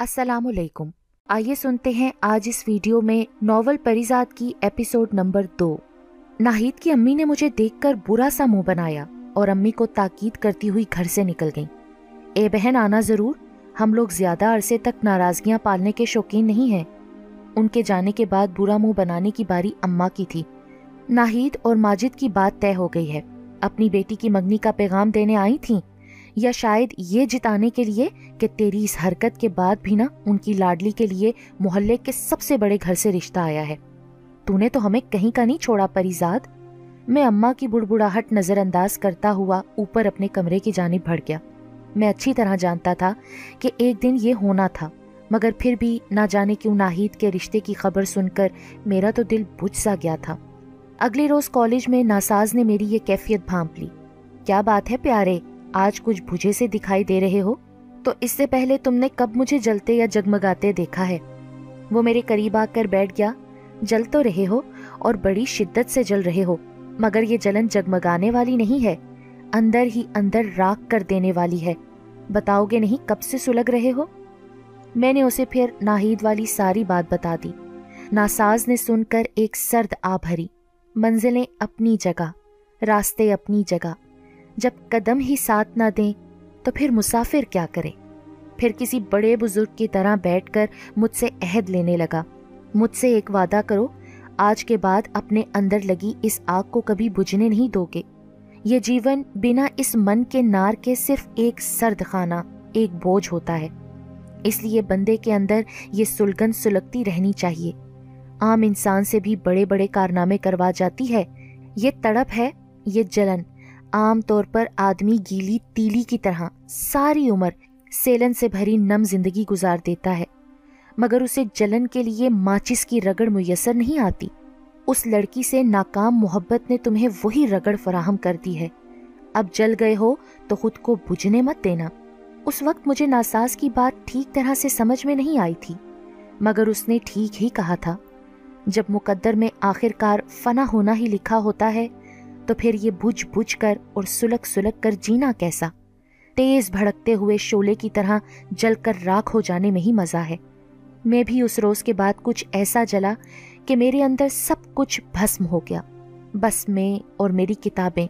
السلام علیکم۔ آئیے سنتے ہیں آج اس ویڈیو میں ناول پریزاد کی ایپیسوڈ نمبر دو۔ ناہید کی امی نے مجھے دیکھ کر برا سا منہ بنایا اور امی کو تاکید کرتی ہوئی گھر سے نکل گئیں۔ اے بہن، آنا ضرور۔ ہم لوگ زیادہ عرصے تک ناراضگیاں پالنے کے شوقین نہیں ہیں۔ ان کے جانے کے بعد برا منہ بنانے کی باری اماں کی تھی۔ ناہید اور ماجد کی بات طے ہو گئی ہے۔ اپنی بیٹی کی مگنی کا پیغام دینے آئی تھیں۔ یا شاید یہ جتانے کے لیے کہ تیری اس حرکت کے بعد بھی نا ان کی لاڈلی کے لیے محلے کے سب سے بڑے گھر سے رشتہ آیا ہے۔ تو نے تو ہمیں کہیں کا نہیں چھوڑا پریزاد میں اماں کی بڑبڑاہٹ نظر انداز کرتا ہوا اوپر اپنے کمرے کی جانب بڑھ گیا۔ میں اچھی طرح جانتا تھا کہ ایک دن یہ ہونا تھا، مگر پھر بھی نہ جانے کیوں ناہید کے رشتے کی خبر سن کر میرا تو دل بجھ سا گیا تھا۔ اگلے روز کالج میں ناساز نے میری یہ کیفیت بھانپ لی۔ کیا بات ہے پیارے؟ آج کچھ بجھے سے دکھائی دے رہے ہو؟ تو اس سے پہلے تم نے کب مجھے جلتے یا جگمگاتے دیکھا ہے؟ وہ میرے قریب آ کر بیٹھ گیا۔ جل تو رہے ہو اور بڑی شدت سے جل رہے ہو، مگر یہ جلن جگمگانے والی نہیں ہے، اندر ہی اندر راک کر دینے والی ہے۔ بتاؤ گے نہیں کب سے سلگ رہے ہو؟ میں نے اسے پھر ناہید والی ساری بات بتا دی۔ ناساز نے سن کر ایک سرد آ بھری۔ منزلیں اپنی جگہ، راستے اپنی جگہ۔ جب قدم ہی ساتھ نہ دیں تو پھر مسافر کیا کرے؟ پھر کسی بڑے بزرگ کی طرح بیٹھ کر مجھ سے عہد لینے لگا۔ مجھ سے ایک وعدہ کرو، آج کے بعد اپنے اندر لگی اس آگ کو کبھی بجھنے نہیں دو گے یہ جیون بنا اس من کے نار کے صرف ایک سرد خانہ، ایک بوجھ ہوتا ہے۔ اس لیے بندے کے اندر یہ سلگن سلگتی رہنی چاہیے۔ عام انسان سے بھی بڑے بڑے کارنامے کروا جاتی ہے۔ یہ تڑپ ہے، یہ جلن۔ عام طور پر آدمی گیلی تیلی کی طرح ساری عمر سیلن سے بھری نم زندگی گزار دیتا ہے، مگر اسے جلن کے لیے ماچس کی رگڑ میسر نہیں آتی۔ اس لڑکی سے ناکام محبت نے تمہیں وہی رگڑ فراہم کر دی ہے۔ اب جل گئے ہو تو خود کو بجھنے مت دینا۔ اس وقت مجھے ناساز کی بات ٹھیک طرح سے سمجھ میں نہیں آئی تھی، مگر اس نے ٹھیک ہی کہا تھا۔ جب مقدر میں آخر کار فنا ہونا ہی لکھا ہوتا ہے تو پھر یہ بجھ بجھ کر اور سلک سلک کر جینا کیسا؟ تیز بھڑکتے ہوئے شولے کی طرح جل کر راکھ ہو جانے میں ہی مزہ ہے۔ میں بھی اس روز کے بعد کچھ ایسا جلا کہ میرے اندر سب کچھ بھسم ہو گیا۔ بس میں اور میری کتابیں،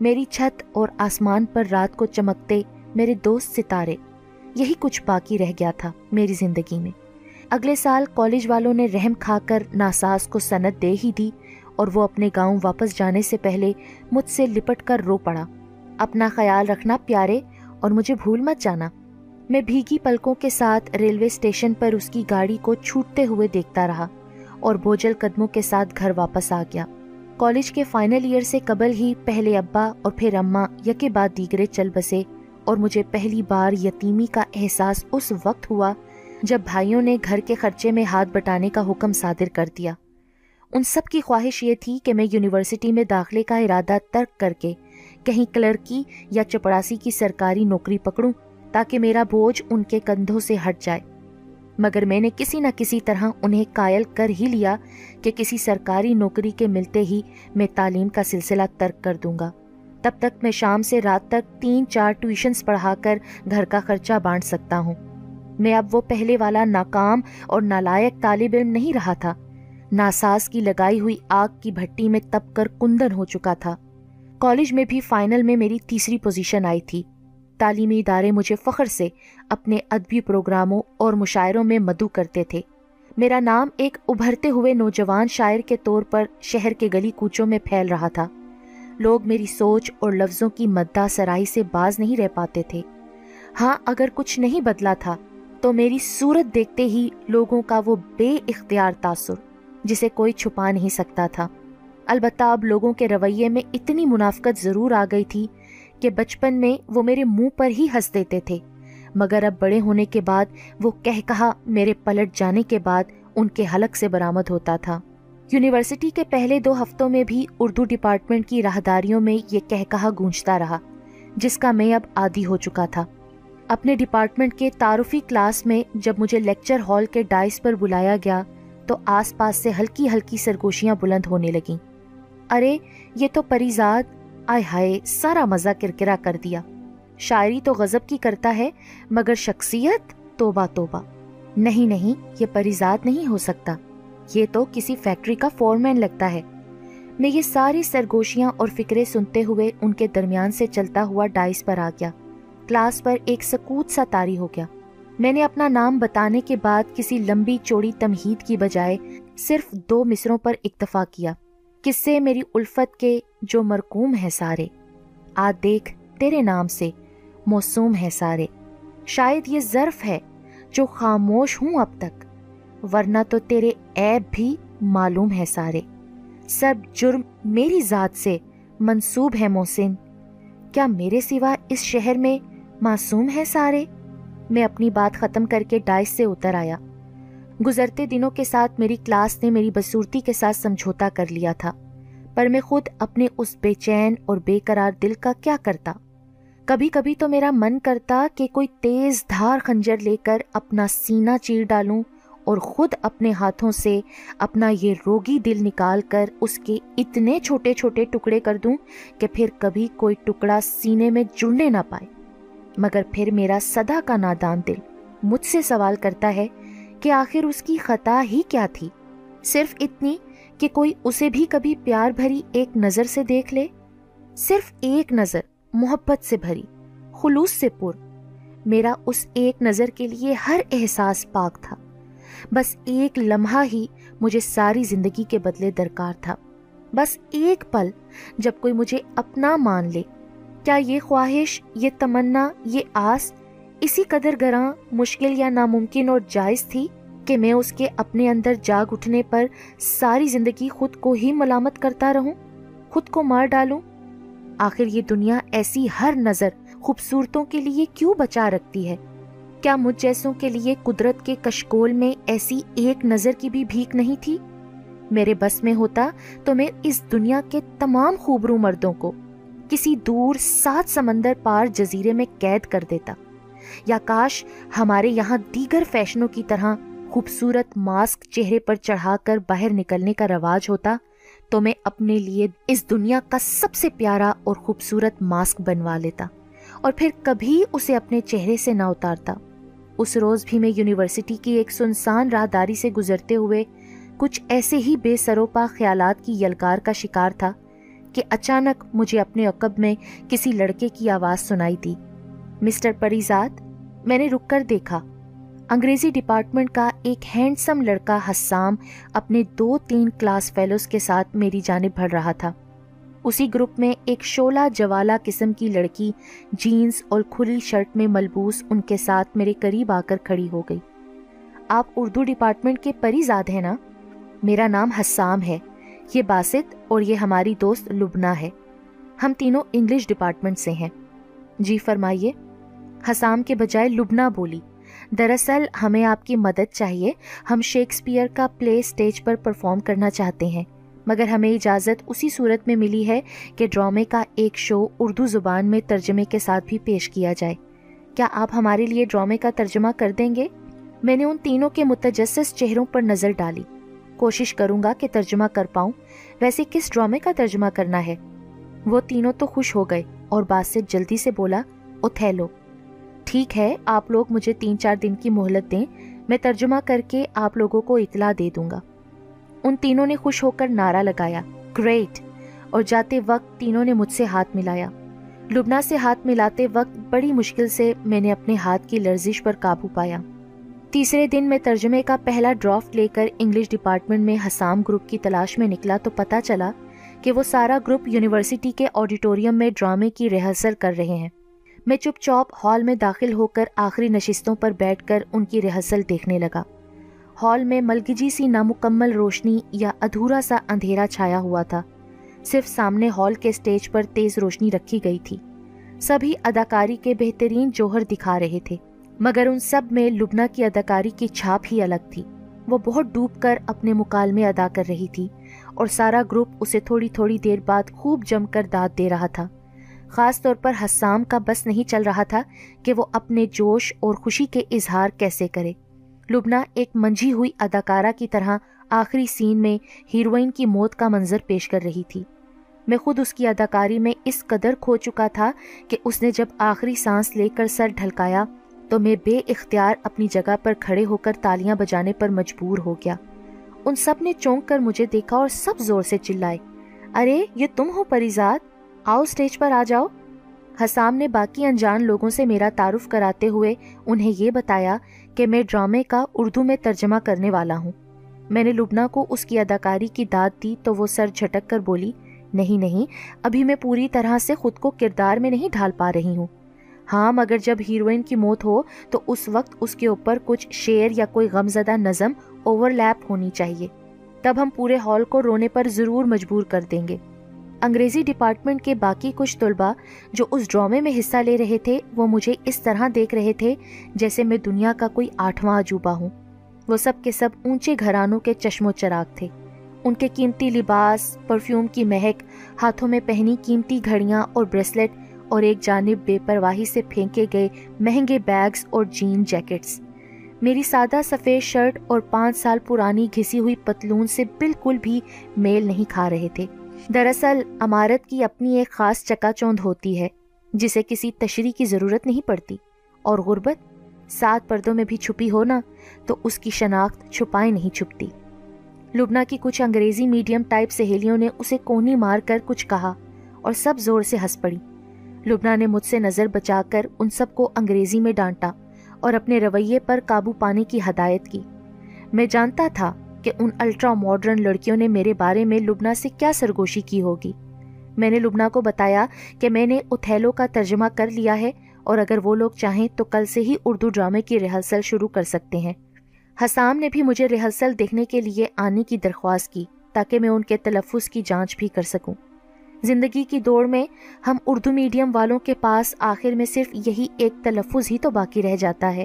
میری چھت اور آسمان پر رات کو چمکتے میرے دوست ستارے، یہی کچھ باقی رہ گیا تھا میری زندگی میں۔ اگلے سال کالج والوں نے رحم کھا کر ناساز کو سند دے ہی دی اور وہ اپنے گاؤں واپس جانے سے پہلے مجھ سے لپٹ کر رو پڑا۔ اپنا خیال رکھنا پیارے، اور مجھے بھول مت جانا۔ میں بھیگی پلکوں کے ساتھ ریلوے اسٹیشن پر اس کی گاڑی کو چھوٹتے ہوئے دیکھتا رہا اور بوجھل قدموں کے ساتھ گھر واپس آ گیا۔ کالج کے فائنل ایئر سے قبل ہی پہلے ابا اور پھر اماں یکے بعد دیگرے چل بسے اور مجھے پہلی بار یتیمی کا احساس اس وقت ہوا جب بھائیوں نے گھر کے خرچے میں ہاتھ بٹانے کا حکم صادر کر دیا۔ ان سب کی خواہش یہ تھی کہ میں یونیورسٹی میں داخلے کا ارادہ ترک کر کے کہیں کلرکی یا چپڑاسی کی سرکاری نوکری پکڑوں تاکہ میرا بوجھ ان کے کندھوں سے ہٹ جائے۔ مگر میں نے کسی نہ کسی طرح انہیں قائل کر ہی لیا کہ کسی سرکاری نوکری کے ملتے ہی میں تعلیم کا سلسلہ ترک کر دوں گا۔ تب تک میں شام سے رات تک تین چار ٹیوشنز پڑھا کر گھر کا خرچہ بانٹ سکتا ہوں۔ میں اب وہ پہلے والا ناکام اور نالائق طالب علم نہیں رہا تھا۔ ناساز کی لگائی ہوئی آگ کی بھٹی میں تب کر کندن ہو چکا تھا۔ کالج میں بھی فائنل میں میری تیسری پوزیشن آئی تھی۔ تعلیمی ادارے مجھے فخر سے اپنے ادبی پروگراموں اور مشاعروں میں مدعو کرتے تھے۔ میرا نام ایک ابھرتے ہوئے نوجوان شاعر کے طور پر شہر کے گلی کوچوں میں پھیل رہا تھا۔ لوگ میری سوچ اور لفظوں کی مدہ سرائی سے باز نہیں رہ پاتے تھے۔ ہاں اگر کچھ نہیں بدلا تھا، تو میری صورت دیکھتے ہی لوگوں کا وہ بے اختیار تاثر۔ جسے کوئی چھپا نہیں سکتا تھا۔ البتہ اب لوگوں کے رویے میں اتنی منافقت ضرور آ گئی تھی کہ بچپن میں وہ میرے منہ پر ہی ہنس دیتے تھے۔ مگر اب بڑے ہونے کے بعد وہ کہہ کہا، میرے پلٹ جانے کے بعد ان کے حلق سے برآمد ہوتا تھا۔ یونیورسٹی کے پہلے دو ہفتوں میں بھی اردو ڈپارٹمنٹ کی راہداریوں میں یہ کہہ کہا گونجتا رہا، جس کا میں اب عادی ہو چکا تھا۔ اپنے ڈپارٹمنٹ کے تعارفی کلاس میں جب مجھے لیکچر ہال کے ڈائس پر بلایا گیا تو آس پاس سے ہلکی ہلکی سرگوشیاں بلند ہونے لگیں۔ ارے، یہ تو پریزاد آئے ہائے، سارا مزہ کرکرا کر دیا۔ شاعری تو غزب کی کرتا ہے، مگر شخصیت توبہ توبہ۔ نہیں نہیں، یہ پریزاد نہیں ہو سکتا۔ یہ تو کسی فیکٹری کا فورمین لگتا ہے۔ میں یہ ساری سرگوشیاں اور فکرے سنتے ہوئے ان کے درمیان سے چلتا ہوا ڈائس پر آ گیا۔ کلاس پر ایک سکوت سا تاری ہو گیا۔ میں نے اپنا نام بتانے کے بعد کسی لمبی چوڑی تمہید کی بجائے صرف دو مصروں پر اکتفا کیا۔ کس سے میری الفت کے جو مرکوم ہے سارے۔ آ دیکھ، تیرے نام سے موسوم ہے سارے۔ شاید یہ ظرف ہے جو خاموش ہوں اب تک، ورنہ تو تیرے عیب بھی معلوم ہے سارے۔ سب جرم میری ذات سے منسوب ہے محسن۔ کیا میرے سوا اس شہر میں معصوم ہے سارے؟ میں اپنی بات ختم کر کے ڈائس سے اتر آیا۔ گزرتے دنوں کے ساتھ میری کلاس نے میری بصورتی کے ساتھ سمجھوتا کر لیا تھا، پر میں خود اپنے اس بے چین اور بے قرار دل کا کیا کرتا؟ کبھی کبھی تو میرا من کرتا کہ کوئی تیز دھار خنجر لے کر اپنا سینہ چیر ڈالوں اور خود اپنے ہاتھوں سے اپنا یہ روگی دل نکال کر اس کے اتنے چھوٹے چھوٹے ٹکڑے کر دوں کہ پھر کبھی کوئی ٹکڑا سینے میں جڑنے نہ پائے۔ مگر پھر میرا صدا کا نادان دل مجھ سے سوال کرتا ہے کہ آخر اس کی خطا ہی کیا تھی؟ صرف اتنی کہ کوئی اسے بھی کبھی پیار بھری ایک نظر سے دیکھ لے؟ صرف ایک نظر محبت سے بھری، خلوص سے پر، میرا اس ایک نظر کے لیے ہر احساس پاک تھا۔ بس ایک لمحہ ہی مجھے ساری زندگی کے بدلے درکار تھا۔ بس ایک پل جب کوئی مجھے اپنا مان لے کیا یہ خواہش، یہ تمنا، یہ آس اسی قدر گراں، مشکل یا ناممکن اور جائز تھی کہ میں اس کے اپنے اندر جاگ اٹھنے پر ساری زندگی خود کو ہی ملامت کرتا رہوں، خود کو مار ڈالوں؟ آخر یہ دنیا ایسی ہر نظر خوبصورتوں کے لیے کیوں بچا رکھتی ہے؟ کیا مجھ جیسوں کے لیے قدرت کے کشکول میں ایسی ایک نظر کی بھی بھیک نہیں تھی؟ میرے بس میں ہوتا تو میں اس دنیا کے تمام خوبرو مردوں کو کسی دور سات سمندر پار جزیرے میں قید کر دیتا۔ یا کاش ہمارے یہاں دیگر فیشنوں کی طرح خوبصورت ماسک چہرے پر چڑھا کر باہر نکلنے کا رواج ہوتا، تو میں اپنے لیے اس دنیا کا سب سے پیارا اور خوبصورت ماسک بنوا لیتا۔ اور پھر کبھی اسے اپنے چہرے سے نہ اتارتا۔ اس روز بھی میں یونیورسٹی کی ایک سنسان راہداری سے گزرتے ہوئے کچھ ایسے ہی بے سروپا خیالات کی یلکار کا شکار تھا۔ کہ اچانک مجھے اپنے عقب میں کسی لڑکے کی آواز سنائی دی۔ مسٹر پریزاد، میں نے رک کر دیکھا۔ انگریزی ڈپارٹمنٹ کا ایک ہینڈسم لڑکا حسام اپنے دو تین کلاس فیلوز کے ساتھ میری جانب بڑھ رہا تھا۔ اسی گروپ میں ایک شولہ جوالا قسم کی لڑکی جینز اور کھلی شرٹ میں ملبوس ان کے ساتھ میرے قریب آ کر کھڑی ہو گئی۔ آپ اردو ڈپارٹمنٹ کے پری زاد ہیں نا؟ میرا نام حسام ہے۔ یہ باسط اور یہ ہماری دوست لبنا ہے۔ ہم تینوں انگلش ڈپارٹمنٹ سے ہیں۔ جی فرمائیے۔ حسام کے بجائے لبنا بولی۔ دراصل ہمیں آپ کی مدد چاہیے۔ ہم شیکسپیئر کا پلے اسٹیج پر پرفارم کرنا چاہتے ہیں۔ مگر ہمیں اجازت اسی صورت میں ملی ہے کہ ڈرامے کا ایک شو اردو زبان میں ترجمے کے ساتھ بھی پیش کیا جائے۔ کیا آپ ہمارے لیے ڈرامے کا ترجمہ کر دیں گے؟ میں نے ان تینوں کے متجسس چہروں پر نظر ڈالی۔ کوشش کروں گا کہ ترجمہ کر پاؤں۔ ویسے کس ڈرامے کا ترجمہ کرنا ہے؟ وہ تینوں تو خوش ہو گئے اور بات سے جلدی سے بولا اتھیلو ٹھیک ہے، آپ لوگ مجھے تین چار دن کی مہلت دیں، میں ترجمہ کر کے آپ لوگوں کو اطلاع دے دوں گا ان تینوں نے خوش ہو کر نعرہ لگایا، گریٹ! اور جاتے وقت تینوں نے مجھ سے ہاتھ ملایا۔ لبنا سے ہاتھ ملاتے وقت بڑی مشکل سے میں نے اپنے ہاتھ کی لرزش پر قابو پایا۔ تیسرے دن میں ترجمے کا پہلا ڈرافٹ لے کر انگلش ڈپارٹمنٹ میں حسام گروپ کی تلاش میں نکلا تو پتا چلا کہ وہ سارا گروپ یونیورسٹی کے آڈیٹوریم میں ڈرامے کی ریہرسل کر رہے ہیں۔ میں چپ چاپ ہال میں داخل ہو کر آخری نشستوں پر بیٹھ کر ان کی ریہرسل دیکھنے لگا۔ ہال میں ملگجی سی نامکمل روشنی یا ادھورا سا اندھیرا چھایا ہوا تھا۔ صرف سامنے ہال کے اسٹیج پر تیز روشنی رکھی گئی تھی۔ سبھی اداکاری کے بہترین جوہر دکھا رہے تھے۔ مگر ان سب میں لبنا کی اداکاری کی چھاپ ہی الگ تھی۔ وہ بہت ڈوب کر اپنے مکالمے ادا کر رہی تھی اور سارا گروپ اسے تھوڑی تھوڑی دیر بعد خوب جم کر داد دے رہا تھا۔ خاص طور پر حسام کا بس نہیں چل رہا تھا کہ وہ اپنے جوش اور خوشی کے اظہار کیسے کرے۔ لبنا ایک منجھی ہوئی اداکارہ کی طرح آخری سین میں ہیروئن کی موت کا منظر پیش کر رہی تھی۔ میں خود اس کی اداکاری میں اس قدر کھو چکا تھا کہ اس نے جب آخری سانس لے کر سر ڈھلکایا تو میں بے اختیار اپنی جگہ پر کھڑے ہو کر تالیاں بجانے پر مجبور ہو گیا۔ ان سب نے چونک کر مجھے دیکھا اور سب زور سے چلائے۔ ارے، یہ تم ہو پریزاد؟ آؤ سٹیج پر آ جاؤ۔ حسام نے باقی انجان لوگوں سے میرا تعارف کراتے ہوئے انہیں یہ بتایا کہ میں ڈرامے کا اردو میں ترجمہ کرنے والا ہوں۔ میں نے لبنا کو اس کی اداکاری کی داد دی تو وہ سر جھٹک کر بولی، نہیں نہیں، ابھی میں پوری طرح سے خود کو کردار میں نہیں ڈھال پا رہی ہوں۔ ہاں مگر جب ہیروئن کی موت ہو تو اس وقت اس کے اوپر کچھ شعر یا کوئی غمزدہ نظم اوور لیپ ہونی چاہیے۔ تب ہم پورے ہال کو رونے پر ضرور مجبور کر دیں گے۔ انگریزی ڈپارٹمنٹ کے باقی کچھ طلبہ جو اس ڈرامے میں حصہ لے رہے تھے، وہ مجھے اس طرح دیکھ رہے تھے جیسے میں دنیا کا کوئی آٹھواں عجوبہ ہوں۔ وہ سب کے سب اونچے گھرانوں کے چشم و چراغ تھے۔ ان کے قیمتی لباس پرفیوم کی مہک، ہاتھوں میں پہنی قیمتی گھڑیاں اور بریسلٹ اور ایک جانب بے پرواہی سے پھینکے گئے مہنگے بیگز اور جین جیکٹس۔ میری سادہ سفید شرٹ اور پانچ سال پرانی گھسی ہوئی پتلون سے بالکل بھی میل نہیں کھا رہے تھے۔ دراصل عمارت کی اپنی ایک خاص چکا چوند ہوتی ہے، جسے کسی تشریح کی ضرورت نہیں پڑتی۔ اور غربت، سات پردوں میں بھی چھپی ہو نا، تو اس کی شناخت چھپائے نہیں چھپتی۔ لبنا کی کچھ انگریزی میڈیم ٹائپ سہیلیوں نے اسے کونی مار کر کچھ کہا اور سب زور سے ہنس پڑی۔ لبنا نے مجھ سے نظر بچا کر ان سب کو انگریزی میں ڈانٹا اور اپنے رویے پر قابو پانے کی ہدایت کی۔ میں جانتا تھا کہ ان الٹرا ماڈرن لڑکیوں نے میرے بارے میں لبنا سے کیا سرگوشی کی ہوگی۔ میں نے لبنا کو بتایا کہ میں نے اتھیلو کا ترجمہ کر لیا ہے اور اگر وہ لوگ چاہیں تو کل سے ہی اردو ڈرامے کی ریہرسل شروع کر سکتے ہیں۔ حسام نے بھی مجھے ریہرسل دیکھنے کے لیے آنے کی درخواست کی تاکہ میں ان کے تلفظ کی جانچ بھی کر سکوں۔ زندگی کی دوڑ میں ہم اردو میڈیم والوں کے پاس آخر میں صرف یہی ایک تلفظ ہی تو باقی رہ جاتا ہے۔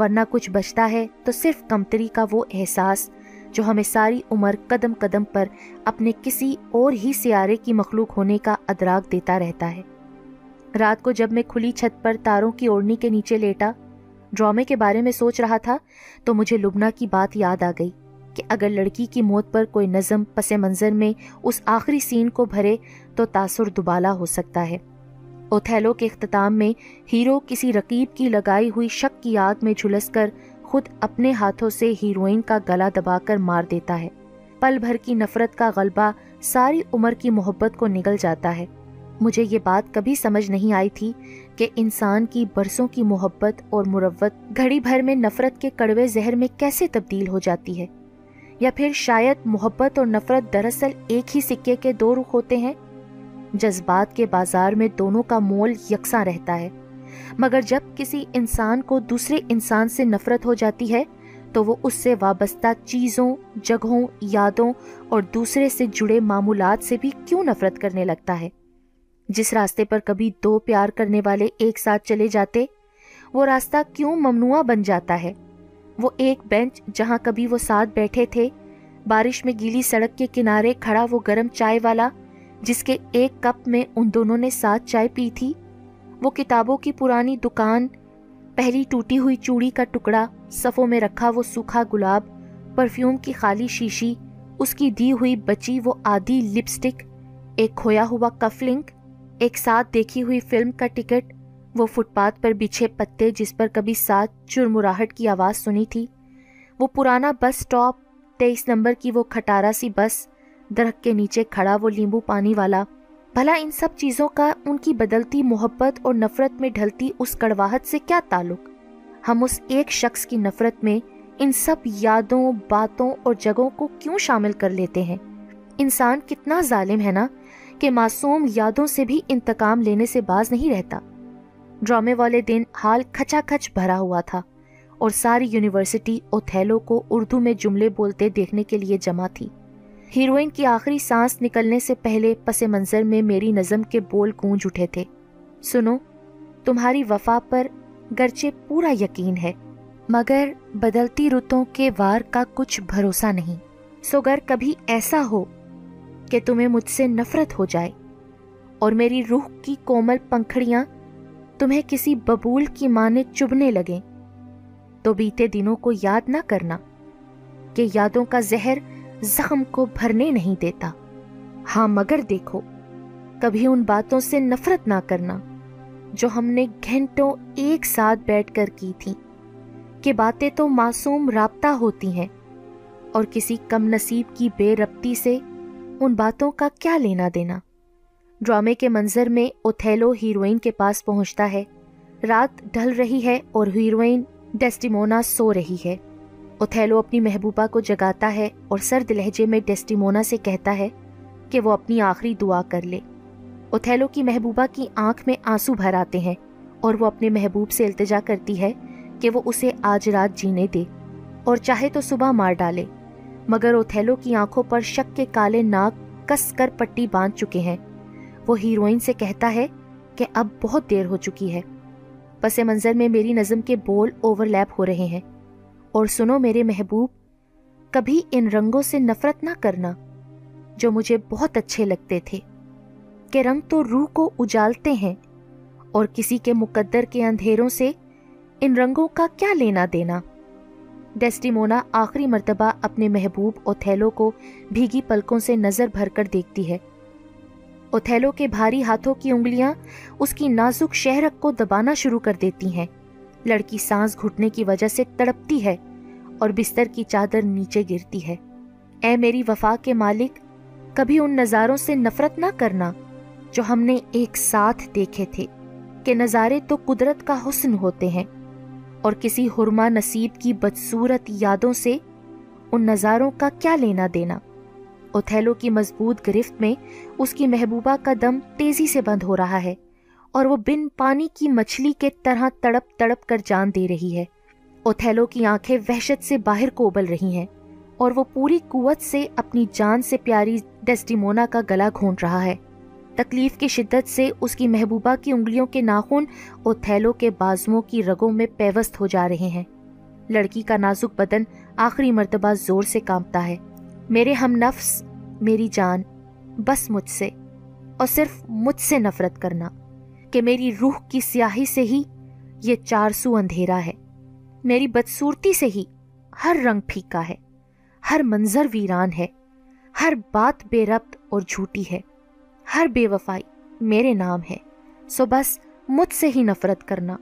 ورنہ کچھ بچتا ہے تو صرف کمتری کا وہ احساس جو ہمیں ساری عمر قدم قدم پر اپنے کسی اور ہی سیارے کی مخلوق ہونے کا ادراک دیتا رہتا ہے۔ رات کو جب میں کھلی چھت پر تاروں کی اوڑھنی کے نیچے لیٹا، ڈرامے کے بارے میں سوچ رہا تھا تو مجھے لبنا کی بات یاد آ گئی۔ کہ اگر لڑکی کی موت پر کوئی نظم پس منظر میں اس آخری سین کو بھرے تو تاثر دوبالا ہو سکتا ہے۔ اوتھیلو کے اختتام میں ہیرو کسی رقیب کی لگائی ہوئی شک کی آگ میں جھلس کر خود اپنے ہاتھوں سے ہیروئن کا گلا دبا کر مار دیتا ہے۔ پل بھر کی نفرت کا غلبہ ساری عمر کی محبت کو نگل جاتا ہے۔ مجھے یہ بات کبھی سمجھ نہیں آئی تھی کہ انسان کی برسوں کی محبت اور مروت گھڑی بھر میں نفرت کے کڑوے زہر میں کیسے تبدیل ہو جاتی ہے۔ یا پھر شاید محبت اور نفرت دراصل ایک ہی سکے کے دو رخ ہوتے ہیں؟ جذبات کے بازار میں دونوں کا مول یکساں رہتا ہے۔ مگر جب کسی انسان کو دوسرے انسان سے نفرت ہو جاتی ہے، تو وہ اس سے وابستہ چیزوں، جگہوں، یادوں اور دوسرے سے جڑے معمولات سے بھی کیوں نفرت کرنے لگتا ہے؟ جس راستے پر کبھی دو پیار کرنے والے ایک ساتھ چلے جاتے، وہ راستہ کیوں ممنوع بن جاتا ہے؟ وہ ایک بینچ جہاں کبھی وہ ساتھ بیٹھے تھے۔ بارش میں گیلی سڑک کے کنارے کھڑا وہ گرم چائے والا، جس کے ایک کپ میں ان دونوں نے ساتھ چائے پی تھی۔ وہ کتابوں کی پرانی دکان، پہلی ٹوٹی ہوئی چوڑی کا ٹکڑا، صفوں میں رکھا وہ سوکھا گلاب، پرفیوم کی خالی شیشی، اس کی دی ہوئی بچی وہ آدھی لپسٹک، ایک کھویا ہوا کفلنک، ایک ساتھ دیکھی ہوئی فلم کا ٹکٹ۔ وہ فٹ پاتھ پر بچھے پتے جس پر کبھی ساتھ چرمراہٹ کی آواز سنی تھی۔ وہ پرانا بس سٹاپ تیئیس نمبر کی وہ کھٹارا سی بس درخت کے نیچے کھڑا وہ لیمبو پانی والا۔ بھلا ان سب چیزوں کا ان کی بدلتی محبت اور نفرت میں ڈھلتی اس کڑواہٹ سے کیا تعلق؟ ہم اس ایک شخص کی نفرت میں ان سب یادوں، باتوں اور جگہوں کو کیوں شامل کر لیتے ہیں؟ انسان کتنا ظالم ہے نا کہ معصوم یادوں سے بھی انتقام لینے سے باز نہیں رہتا۔ ڈرامے والے دن حال کھچا کھچ بھرا ہوا تھا اور ساری یونیورسٹی اوتھیلو کو اردو میں جملے بولتے دیکھنے کے لیے جمع تھی۔ ہیروئن کی آخری سانس نکلنے سے پہلے پس منظر میں میری نظم کے بول گونج اٹھے تھے۔ سنو، تمہاری وفا پر گرچہ پورا یقین ہے، مگر بدلتی رتوں کے وار کا کچھ بھروسہ نہیں۔ سو گر کبھی ایسا ہو کہ تمہیں مجھ سے نفرت ہو جائے اور میری روح کی کومل پنکھڑیاں تمہیں کسی ببول کی ماں چبنے لگیں۔ تو بیتے دنوں کو یاد نہ کرنا کہ یادوں کا زہر زخم کو بھرنے نہیں دیتا۔ ہاں مگر دیکھو، کبھی ان باتوں سے نفرت نہ کرنا جو ہم نے گھنٹوں ایک ساتھ بیٹھ کر کی تھی، کہ باتیں تو معصوم رابطہ ہوتی ہیں۔ اور کسی کم نصیب کی بے ربطی سے ان باتوں کا کیا لینا دینا؟ ڈرامے کے منظر میں اوتھیلو ہیروئن کے پاس پہنچتا ہے۔ رات ڈھل رہی ہے اور ہیروئن ڈیسٹیمونا سو رہی ہے۔ اوتھیلو اپنی محبوبہ کو جگاتا ہے اور سرد لہجے میں ڈیسٹیمونا سے کہتا ہے کہ وہ اپنی آخری دعا کر لے۔ اوتھیلو کی محبوبہ کی آنکھ میں آنسو بھر آتے ہیں اور وہ اپنے محبوب سے التجا کرتی ہے کہ وہ اسے آج رات جینے دے اور چاہے تو صبح مار ڈالے۔ مگر اوتھیلو کی آنکھوں پر شک کے کالے ناک کس کر پٹی باندھ چکے ہیں۔ وہ ہیروئن سے کہتا ہے کہ اب بہت دیر ہو چکی ہے۔ پس منظر میں میری نظم کے بول اوور لیپ ہو رہے ہیں۔ اور سنو میرے محبوب، کبھی ان رنگوں سے نفرت نہ کرنا جو مجھے بہت اچھے لگتے تھے۔ کہ رنگ تو روح کو اجالتے ہیں اور کسی کے مقدر کے اندھیروں سے ان رنگوں کا کیا لینا دینا۔ ڈیسٹیمونا آخری مرتبہ اپنے محبوب اوتھیلو کو بھیگی پلکوں سے نظر بھر کر دیکھتی ہے۔ اوتھیلو کے بھاری ہاتھوں کی انگلیاں اس کی نازک شہرک کو دبانا شروع کر دیتی ہیں۔ لڑکی سانس گھٹنے کی وجہ سے تڑپتی ہے اور بستر کی چادر نیچے گرتی ہے۔ اے میری وفا کے مالک، کبھی ان نظاروں سے نفرت نہ کرنا جو ہم نے ایک ساتھ دیکھے تھے، کہ نظارے تو قدرت کا حسن ہوتے ہیں۔ اور کسی حرما نصیب کی بدصورت یادوں سے ان نظاروں کا کیا لینا دینا؟ اوتھیلو کی مضبوط گرفت میں اس کی محبوبہ کا دم تیزی سے بند ہو رہا ہے اور وہ بن پانی کی مچھلی کے طرح تڑپ تڑپ کر جان دے رہی ہے۔ اوتھیلو کی آنکھیں وحشت سے باہر کو ابل رہی ہیں اور وہ پوری قوت سے اپنی جان سے پیاری ڈیسٹیمونا کا گلا گھونٹ رہا ہے۔ تکلیف کی شدت سے اس کی محبوبہ کی انگلیوں کے ناخن اوتھیلو کے بازوؤں کی رگوں میں پیوست ہو جا رہے ہیں۔ لڑکی کا نازک بدن آخری مرتبہ زور سے کامتا ہے۔ میرے ہم نفس، میری جان، بس مجھ سے، اور صرف مجھ سے نفرت کرنا کہ میری روح کی سیاہی سے ہی یہ چار سو اندھیرا ہے۔ میری بدسورتی سے ہی ہر رنگ پھیکا ہے، ہر منظر ویران ہے، ہر بات بے ربط اور جھوٹی ہے، ہر بے وفائی میرے نام ہے۔ سو بس مجھ سے ہی نفرت کرنا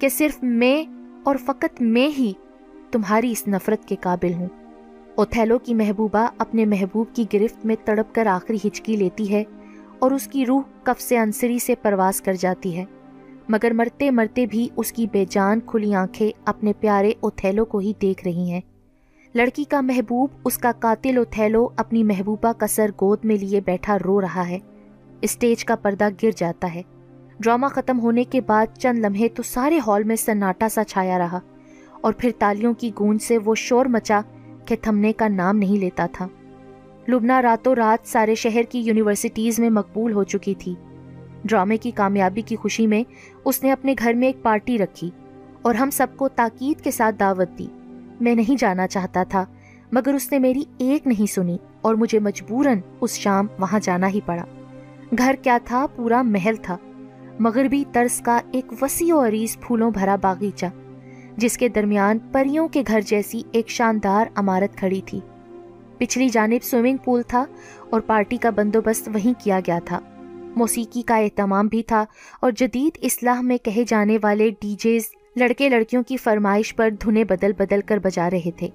کہ صرف میں اور فقط میں ہی تمہاری اس نفرت کے قابل ہوں۔ اوتھیلو کی محبوبہ اپنے محبوب کی گرفت میں تڑپ کر آخری ہچکی لیتی ہے اور اس کی روح کف سے انصری سے پرواز کر جاتی ہے۔ مگر مرتے مرتے بھی اس کی بے جان کھلی آنکھیں اپنے پیارے اوتھیلو کو ہی دیکھ رہی ہیں۔ لڑکی کا محبوب، اس کا قاتل اوتھیلو اپنی محبوبہ کا سر گود میں لیے بیٹھا رو رہا ہے۔ اسٹیج کا پردہ گر جاتا ہے۔ ڈرامہ ختم ہونے کے بعد چند لمحے تو سارے ہال میں سناٹا سا چھایا رہا اور پھر تالیوں کی گونج سے وہ شور مچا کہ تھمنے کا نام نہیں لیتا تھا۔ لبنا راتوں رات سارے شہر کی یونیورسٹیز میں مقبول ہو چکی تھی۔ ڈرامے کی کامیابی کی خوشی میں اس نے اپنے گھر میں ایک پارٹی رکھی اور ہم سب کو تاکید کے ساتھ دعوت دی۔ میں نہیں جانا چاہتا تھا، مگر اس نے میری ایک نہیں سنی اور مجھے مجبوراً اس شام وہاں جانا ہی پڑا۔ گھر کیا تھا؟ پورا محل تھا، مغربی طرز کا ایک وسیع و عریض پھولوں بھرا باغیچہ۔ جس کے درمیان پریوں کے گھر جیسی ایک شاندار عمارت کھڑی تھی۔ پچھلی جانب سوئمنگ پول تھا اور پارٹی کا بندوبست وہیں کیا گیا تھا۔ موسیقی کا اہتمام بھی تھا اور جدید اصلاح میں کہے جانے والے ڈی جیز لڑکے لڑکیوں کی فرمائش پر دھنے بدل بدل کر بجا رہے تھے۔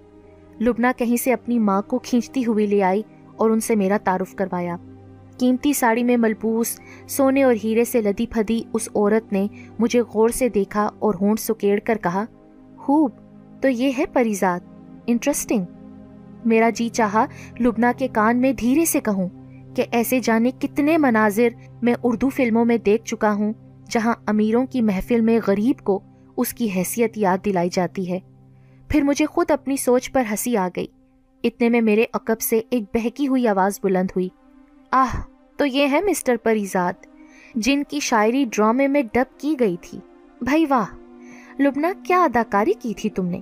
لبنا کہیں سے اپنی ماں کو کھینچتی ہوئی لے آئی اور ان سے میرا تعارف کروایا۔ قیمتی ساڑی میں ملبوس، سونے اور ہیرے سے لدی پھدی اس عورت نے مجھے غور سے دیکھا اور ہونٹ سکیڑ کر کہا خوب، تو یہ ہے پریزاد انٹرسٹنگ میرا جی چاہا لبنا کے کان میں دھیرے سے کہوں کہ ایسے جانے کتنے مناظر میں اردو فلموں میں دیکھ چکا ہوں جہاں امیروں کی محفل میں غریب کو اس کی حیثیت یاد دلائی جاتی ہے۔ پھر مجھے خود اپنی سوچ پر ہنسی آ گئی۔ اتنے میں میرے عقب سے ایک بہکی ہوئی آواز بلند ہوئی۔ آہ، تو یہ ہے مسٹر پریزاد، جن کی شاعری ڈرامے میں ڈب کی گئی تھی۔ بھائی واہ! لبنا کیا اداکاری کی تھی تم نے؟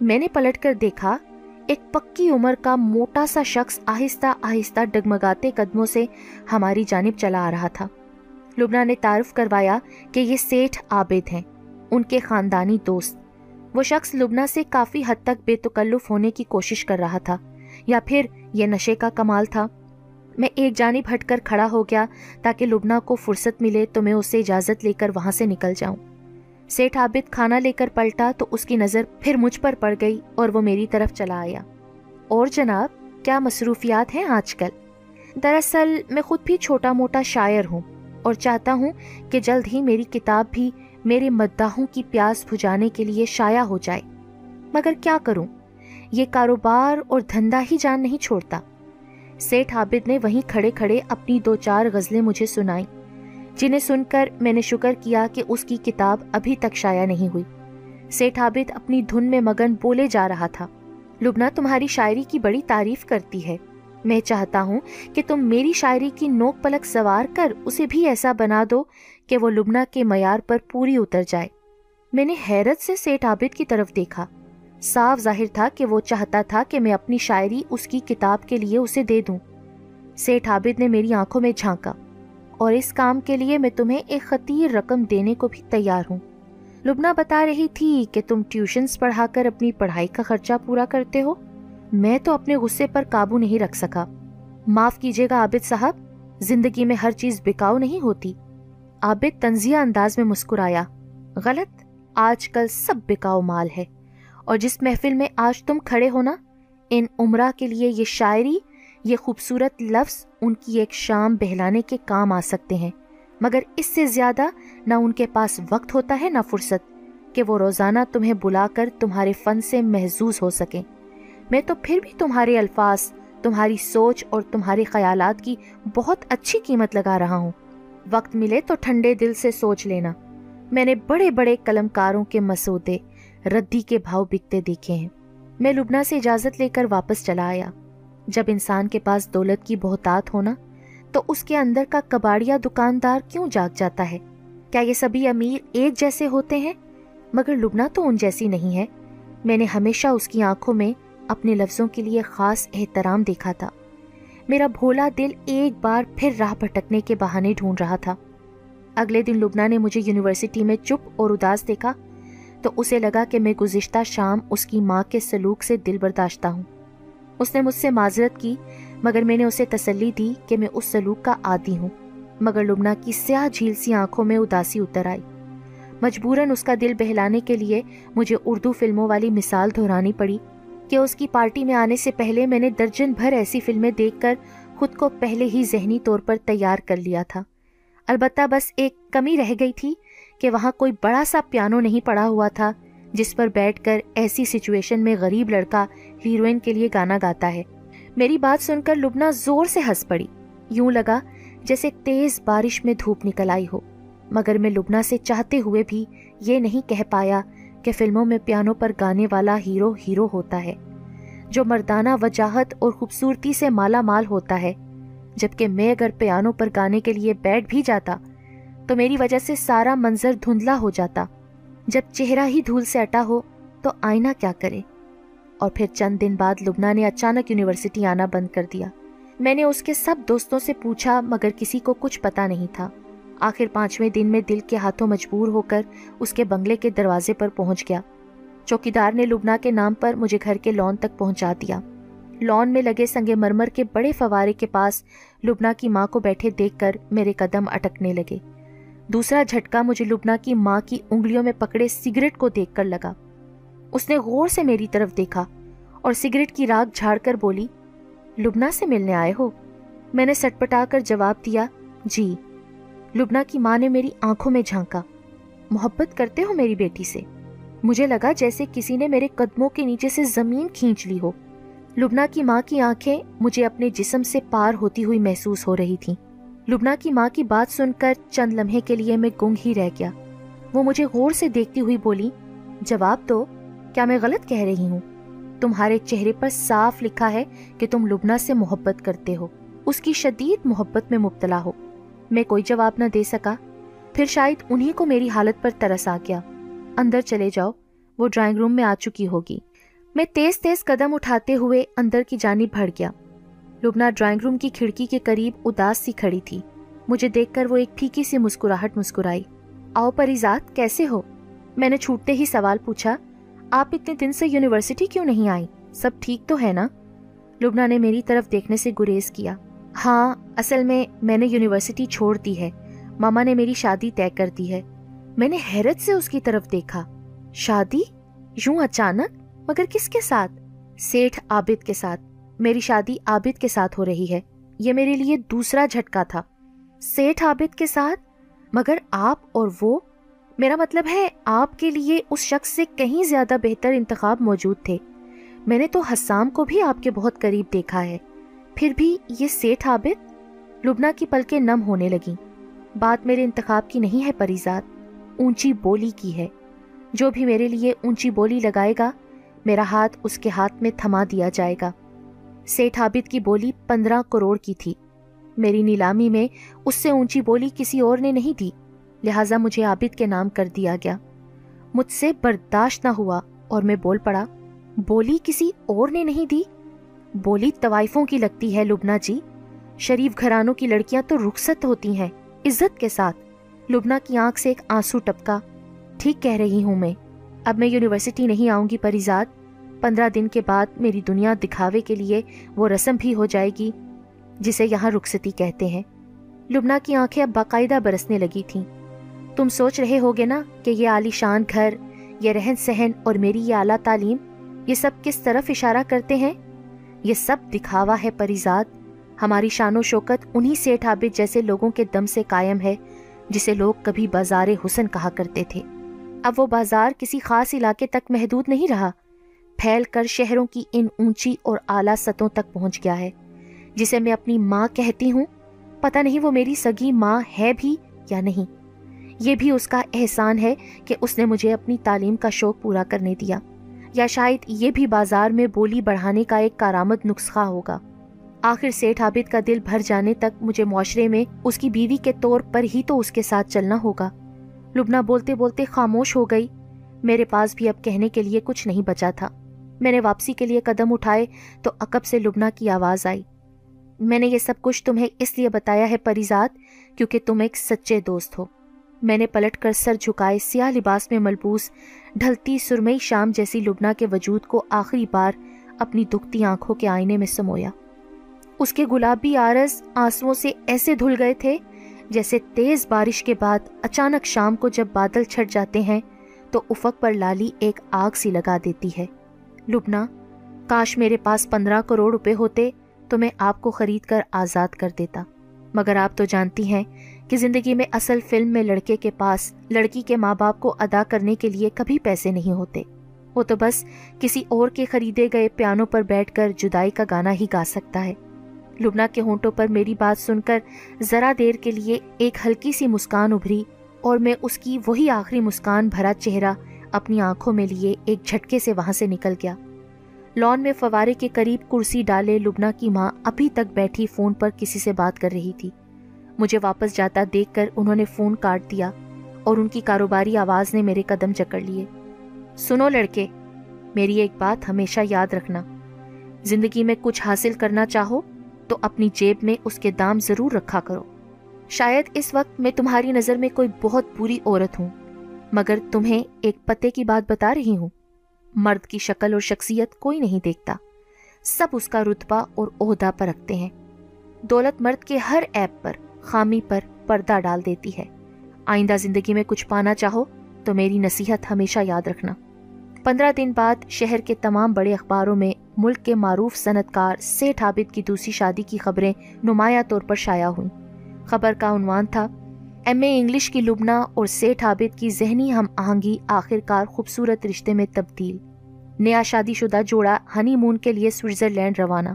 میں نے پلٹ کر دیکھا، ایک پکی عمر کا موٹا سا شخص آہستہ آہستہ ڈگمگاتے قدموں سے ہماری جانب چلا آ رہا تھا۔ لبنا نے تعارف کروایا کہ یہ سیٹھ عابد ہیں، ان کے خاندانی دوست۔ وہ شخص لبنا سے کافی حد تک بے تکلف ہونے کی کوشش کر رہا تھا، یا پھر یہ نشے کا کمال تھا۔ میں ایک جانب ہٹ کر کھڑا ہو گیا تاکہ لبنا کو فرصت ملے تو میں اسے اجازت لے کر وہاں سے نکل جاؤں۔ سیٹھ عابد کھانا لے کر پلٹا تو اس کی نظر پھر مجھ پر پڑ گئی اور وہ میری طرف چلا آیا۔ اور جناب، کیا مصروفیات ہیں آج کل؟ دراصل میں خود بھی چھوٹا موٹا شاعر ہوں اور چاہتا ہوں کہ جلد ہی میری کتاب بھی میرے مداحوں کی پیاس بھجانے کے لیے شائع ہو جائے۔ مگر کیا کروں؟ یہ کاروبار اور دھندا ہی جان نہیں چھوڑتا۔ سیٹھ عابد نے وہیں کھڑے کھڑے اپنی دو چار غزلیں مجھے سنائیں۔ جنہیں سن کر میں نے شکر کیا کہ اس کی کتاب ابھی تک شائع نہیں ہوئی۔ سیٹھ عابد اپنی دھن میں مگن بولے جا رہا تھا۔ لبنا تمہاری شاعری کی بڑی تعریف کرتی ہے۔ میں چاہتا ہوں کہ تم میری شاعری کی نوک پلک سوار کر اسے بھی ایسا بنا دو کہ وہ لبنا کے معیار پر پوری اتر جائے۔ میں نے حیرت سے سیٹ عابد کی طرف دیکھا۔ صاف ظاہر تھا کہ وہ چاہتا تھا کہ میں اپنی شاعری اس کی کتاب کے لیے اسے دے دوں۔ سیٹ عابد نے میری آنکھوں میں جھانکا۔ اور اس کام کے لیے میں تمہیں ایک خطیر رقم دینے کو بھی تیار ہوں۔ لبنا بتا رہی تھی کہ تم ٹیوشنز پڑھا کر اپنی پڑھائی کا خرچہ پورا کرتے ہو۔ میں تو اپنے غصے پر قابو نہیں رکھ سکا۔ معاف کیجیے گا عابد صاحب، زندگی میں ہر چیز بکاؤ نہیں ہوتی۔ عابد تنزیہ انداز میں مسکرایا۔ غلط، آج کل سب بکاؤ مال ہے۔ اور جس محفل میں آج تم کھڑے ہو نا، ان عمرہ کے لیے یہ شاعری یہ خوبصورت لفظ ان کی ایک شام بہلانے کے کام آ سکتے ہیں، مگر اس سے زیادہ نہ ان کے پاس وقت ہوتا ہے، نہ فرصت کہ وہ روزانہ تمہیں بلا کر تمہارے فن سے محظوظ ہو سکیں۔ میں تو پھر بھی تمہارے الفاظ، تمہاری سوچ اور تمہارے خیالات کی بہت اچھی قیمت لگا رہا ہوں۔ وقت ملے تو ٹھنڈے دل سے سوچ لینا۔ میں نے بڑے بڑے قلم کاروں کے مسودے، ردی کے بھاؤ بکتے دیکھے ہیں۔ میں لبنا سے اجازت لے کر واپس چلا آیا۔ جب انسان کے پاس دولت کی بہتات ہونا، تو اس کے اندر کا کباڑیا دکاندار کیوں جاگ جاتا ہے؟ کیا یہ سبھی امیر ایک جیسے ہوتے ہیں؟ مگر لبنا تو ان جیسی نہیں ہے۔ میں نے ہمیشہ اس کی آنکھوں میں اپنے لفظوں کے لیے خاص احترام دیکھا تھا۔ میرا بھولا دل ایک بار پھر راہ بھٹکنے کے بہانے ڈھونڈ رہا تھا۔ اگلے دن لبنا نے مجھے یونیورسٹی میں چپ اور اداس دیکھا، تو اسے لگا کہ میں گزشتہ شام اس کی ماں کے سلوک سے دل برداشتہ ہوں۔ اس نے مجھ سے معذرت کی، مگر میں نے اسے تسلی دی کہ میں اس سلوک کا عادی ہوں۔ مگر لبنا کی سیاہ جھیل سی آنکھوں میں اداسی اتر آئی۔ مجبوراً اس کا دل بہلانے کے لیے مجھے اردو فلموں والی مثال دہرانی پڑی کہ اس کی پارٹی میں آنے سے پہلے میں نے درجن بھر ایسی فلمیں دیکھ کر خود کو پہلے ہی ذہنی طور پر تیار کر لیا تھا۔ البتہ بس ایک کمی رہ گئی تھی کہ وہاں کوئی بڑا سا پیانو نہیں پڑا ہوا تھا۔ جس پر بیٹھ کر ایسی سچویشن میں غریب لڑکا ہیروئن کے لیے گانا گاتا ہے۔ میری بات سن کر لبنا زور سے ہنس پڑی۔ یوں لگا جیسے تیز بارش میں دھوپ نکل آئی ہو۔ مگر میں لبنا سے چاہتے ہوئے بھی یہ نہیں کہہ پایا کہ فلموں میں پیانو پر گانے والا ہیرو ہیرو ہوتا ہے۔ جو مردانہ وجاہت اور خوبصورتی سے مالا مال ہوتا ہے۔ جبکہ میں اگر پیانو پر گانے کے لیے بیٹھ بھی جاتا تو میری وجہ سے سارا منظر دھندلا ہو جاتا۔ جب چہرہ ہی دھول سے اٹا ہو تو آئینہ کیا کرے؟ اور پھر چند دن بعد لبنا نے اچانک یونیورسٹی آنا بند کر دیا۔ میں نے اس کے سب دوستوں سے پوچھا، مگر کسی کو کچھ پتا نہیں تھا۔ آخر پانچویں دن میں دل کے ہاتھوں مجبور ہو کر اس کے بنگلے کے دروازے پر پہنچ گیا۔ چوکیدار نے لبنا کے نام پر مجھے گھر کے لون تک پہنچا دیا۔ لون میں لگے سنگے مرمر کے بڑے فوارے کے پاس لبنا کی ماں کو بیٹھے دیکھ کر میرے قدم اٹکنے لگے۔ دوسرا جھٹکا مجھے لبنا کی ماں کی انگلیوں میں پکڑے سگریٹ کو دیکھ کر لگا۔ اس نے غور سے میری طرف دیکھا اور سگریٹ کی راگ جھاڑ کر بولی لبنا سے ملنے آئے ہو؟ میں نے سٹ پٹا کر جواب دیا جی۔ لبنا کی ماں نے میری آنکھوں میں جھانکا۔ محبت کرتے ہو میری بیٹی سے۔ مجھے لگا جیسے کسی نے میرے قدموں کے نیچے سے زمین کھینچ لی ہو۔ لبنا کی ماں کی آنکھیں مجھے اپنے جسم سے پار ہوتی ہوئی محسوس ہو رہی تھیں۔ لبنا کی ماں کی بات سن کر چند لمحے کے لیے میں گنگ ہی رہ گیا۔ وہ مجھے غور سے دیکھتی ہوئی بولی، جواب دو، کیا میں غلط کہہ رہی ہوں؟ تمہارے چہرے پر صاف لکھا ہے کہ تم لبنا سے محبت کرتے ہو۔ اس کی شدید محبت میں مبتلا ہو۔ میں کوئی جواب نہ دے سکا۔ پھر شاید انہی کو میری حالت پر ترس آ گیا۔ اندر چلے جاؤ، وہ ڈرائنگ روم میں آ چکی ہوگی۔ میں تیز تیز قدم اٹھاتے ہوئے اندر کی جانب بڑھ گیا۔ لبنا ڈرائنگ روم کی کھڑکی کے قریب اداس سی کھڑی تھی۔ مجھے دیکھ کر وہ ایک پھیکی سی مسکراہٹ مسکرائی۔ آؤ پریزاد کیسے ہو؟ میں نے چھوٹتے ہی سوال پوچھا۔ آپ اتنے دن سے یونیورسٹی کیوں نہیں آئی سب ٹھیک تو ہے نا؟ لبنا نے میری طرف دیکھنے سے گریز کیا۔ ہاں اصل میں میں نے یونیورسٹی چھوڑ دی ہے۔ ماما نے میری شادی طے کر دی ہے۔ میں نے حیرت سے اس کی طرف دیکھا۔ شادی؟ یوں اچانک؟ مگر کس کے ساتھ؟ سیٹھ عابد کے ساتھ۔ میری شادی عابد کے ساتھ ہو رہی ہے۔ یہ میرے لیے دوسرا جھٹکا تھا۔ سیٹھ عابد کے ساتھ؟ مگر آپ اور وہ؟ میرا مطلب ہے آپ کے لیے اس شخص سے کہیں زیادہ بہتر انتخاب موجود تھے۔ میں نے تو حسام کو بھی آپ کے بہت قریب دیکھا ہے۔ پھر بھی یہ سیٹھ عابد؟ لبنا کی پلکیں نم ہونے لگیں۔ بات میرے انتخاب کی نہیں ہے پریزاد اونچی بولی کی ہے۔ جو بھی میرے لیے اونچی بولی لگائے گا، میرا ہاتھ اس کے ہاتھ میں تھما دیا جائے گا۔ سیٹھ عابد کی بولی پندرہ کروڑ کی تھی۔ میری نیلامی میں اس سے اونچی بولی کسی اور نے نہیں دی، لہٰذا مجھے عابد کے نام کر دیا گیا۔ مجھ سے برداشت نہ ہوا اور میں بول پڑا، بولی کسی اور نے نہیں دی؟ بولی طوائفوں کی لگتی ہے لبنا جی۔ شریف گھرانوں کی لڑکیاں تو رخصت ہوتی ہیں عزت کے ساتھ۔ لبنا کی آنکھ سے ایک آنسو ٹپکا۔ ٹھیک کہہ رہی ہوں میں۔ اب میں یونیورسٹی نہیں آؤں گی، پریزاد۔ پندرہ دن کے بعد میری دنیا دکھاوے کے لیے وہ رسم بھی ہو جائے گی، جسے یہاں رخصتی کہتے ہیں۔ لبنا کی آنکھیں اب باقاعدہ برسنے لگی تھیں۔ تم سوچ رہے ہوگے نا کہ یہ عالی شان گھر، یہ رہن سہن اور میری یہ اعلیٰ تعلیم، یہ سب کس طرف اشارہ کرتے ہیں؟ یہ سب دکھاوا ہے پریزاد ہماری شان و شوکت انہی سیٹھ عابد جیسے لوگوں کے دم سے قائم ہے، جسے لوگ کبھی بازار حسن کہا کرتے تھے۔ اب وہ بازار کسی خاص علاقے تک محدود نہیں رہا۔ پھیل کر شہروں کی ان اونچی اور اعلیٰ سطحوں تک پہنچ گیا ہے۔ جسے میں اپنی ماں کہتی ہوں، پتہ نہیں وہ میری سگی ماں ہے بھی یا نہیں۔ یہ بھی اس کا احسان ہے کہ اس نے مجھے اپنی تعلیم کا شوق پورا کرنے دیا۔ یا شاید یہ بھی بازار میں بولی بڑھانے کا ایک کارآمد نسخہ ہوگا۔ آخر سیٹھ عابد کا دل بھر جانے تک مجھے معاشرے میں اس کی بیوی کے طور پر ہی تو اس کے ساتھ چلنا ہوگا۔ لبنا بولتے بولتے خاموش ہو گئی۔ میرے پاس بھی اب کہنے کے لیے کچھ نہیں بچا تھا۔ میں نے واپسی کے لیے قدم اٹھائے تو عقب سے لبنا کی آواز آئی۔ میں نے یہ سب کچھ تمہیں اس لیے بتایا ہے پریزاد کیونکہ تم ایک سچے دوست ہو۔ میں نے پلٹ کر سر جھکائے سیاہ لباس میں ملبوس ڈھلتی سرمئی شام جیسی لبنا کے وجود کو آخری بار اپنی دکھتی آنکھوں کے آئینے میں سمویا۔ اس کے گلابی آرز آنسوؤں سے ایسے دھل گئے تھے جیسے تیز بارش کے بعد اچانک شام کو جب بادل چھٹ جاتے ہیں تو افق پر لالی ایک آگ سی لگا دیتی ہے۔ لبنا، کاش میرے پاس پندرہ کروڑ روپے ہوتے تو میں آپ کو خرید کر آزاد کر دیتا۔ مگر آپ تو جانتی ہیں کہ زندگی میں اصل فلم میں لڑکے کے پاس، لڑکی کے ماں باپ کو ادا کرنے کے لیے کبھی پیسے نہیں ہوتے۔ وہ تو بس کسی اور کے خریدے گئے پیانوں پر بیٹھ کر جدائی کا گانا ہی گا سکتا ہے۔ لبنا کے ہونٹوں پر میری بات سن کر ذرا دیر کے لیے ایک ہلکی سی مسکان ابھری اور میں اس کی وہی آخری مسکان بھرا چہرہ اپنی آنکھوں میں لیے ایک جھٹکے سے وہاں سے نکل گیا۔ لان میں فوارے کے قریب کرسی ڈالے لبنا کی ماں ابھی تک بیٹھی فون پر کسی سے بات کر رہی تھی۔ مجھے واپس جاتا دیکھ کر انہوں نے فون کاٹ دیا اور ان کی کاروباری آواز نے میرے قدم جکڑ لیے۔ سنو لڑکے، میری ایک بات ہمیشہ یاد رکھنا۔ زندگی میں کچھ حاصل کرنا چاہو تو اپنی جیب میں اس کے دام ضرور رکھا کرو۔ شاید اس وقت میں تمہاری نظر میں کوئی بہت بری عورت ہوں۔ مگر تمہیں ایک پتے کی بات بتا رہی ہوں۔ مرد کی شکل اور شخصیت کوئی نہیں دیکھتا۔ سب اس کا رتبہ اور عہدہ پر رکھتے ہیں۔ دولت مرد کے ہر ایپ پر، خامی پر پردہ ڈال دیتی ہے۔ آئندہ زندگی میں کچھ پانا چاہو تو میری نصیحت ہمیشہ یاد رکھنا۔ پندرہ دن بعد شہر کے تمام بڑے اخباروں میں ملک کے معروف صنعت کار سیٹھ عابد کی دوسری شادی کی خبریں نمایاں طور پر شائع ہوئیں۔ خبر کا عنوان تھا ایم اے انگلش کی لبنا اور سیٹھ عابد کی ذہنی ہم آہنگی آخر کار خوبصورت رشتے میں تبدیل۔ نیا شادی شدہ جوڑا ہنی مون کے لیے سوئٹزرلینڈ روانہ۔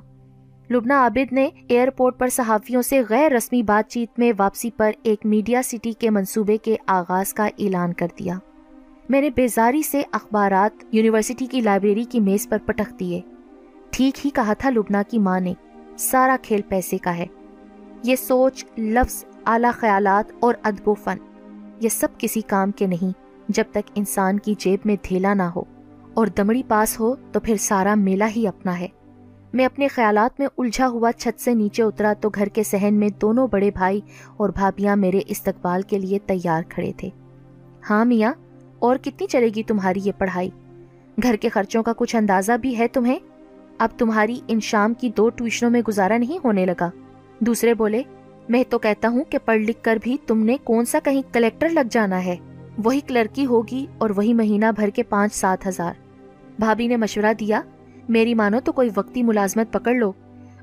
لبنا عابد نے ایئرپورٹ پر صحافیوں سے غیر رسمی بات چیت میں واپسی پر ایک میڈیا سٹی کے منصوبے کے آغاز کا اعلان کر دیا۔ میں نے بیزاری سے اخبارات، یونیورسٹی کی لائبریری کی میز پر پٹخ دیے۔ ٹھیک ہی کہا تھا لبنا کی ماں نے، سارا کھیل پیسے کا ہے۔ یہ سوچ، لفظ اعلی خیالات اور ادب و فن۔ یہ سب کسی کام کے نہیں، جب تک انسان کی جیب میں دھیلا نہ ہو اور دمڑی پاس ہو تو پھر سارا میلہ ہی اپنا ہے۔ میں اپنے خیالات میں الجھا ہوا چھت سے نیچے اترا تو گھر کے سہن میں دونوں بڑے بھائی اور بھابیاں میرے استقبال کے لیے تیار کھڑے تھے۔ ہاں میاں، اور کتنی چلے گی تمہاری یہ پڑھائی؟ گھر کے خرچوں کا کچھ اندازہ بھی ہے تمہیں؟ اب تمہاری ان شام کی دو ٹیوشنوں میں گزارا نہیں ہونے لگا۔ دوسرے بولے میں تو کہتا ہوں کہ پڑھ لکھ کر بھی تم نے کون سا کہیں کلیکٹر لگ جانا ہے۔ وہی کلرکی ہوگی اور وہی مہینہ بھر کے پانچ سات ہزار۔ بھابھی نے مشورہ دیا، میری مانو تو کوئی وقتی ملازمت پکڑ لو۔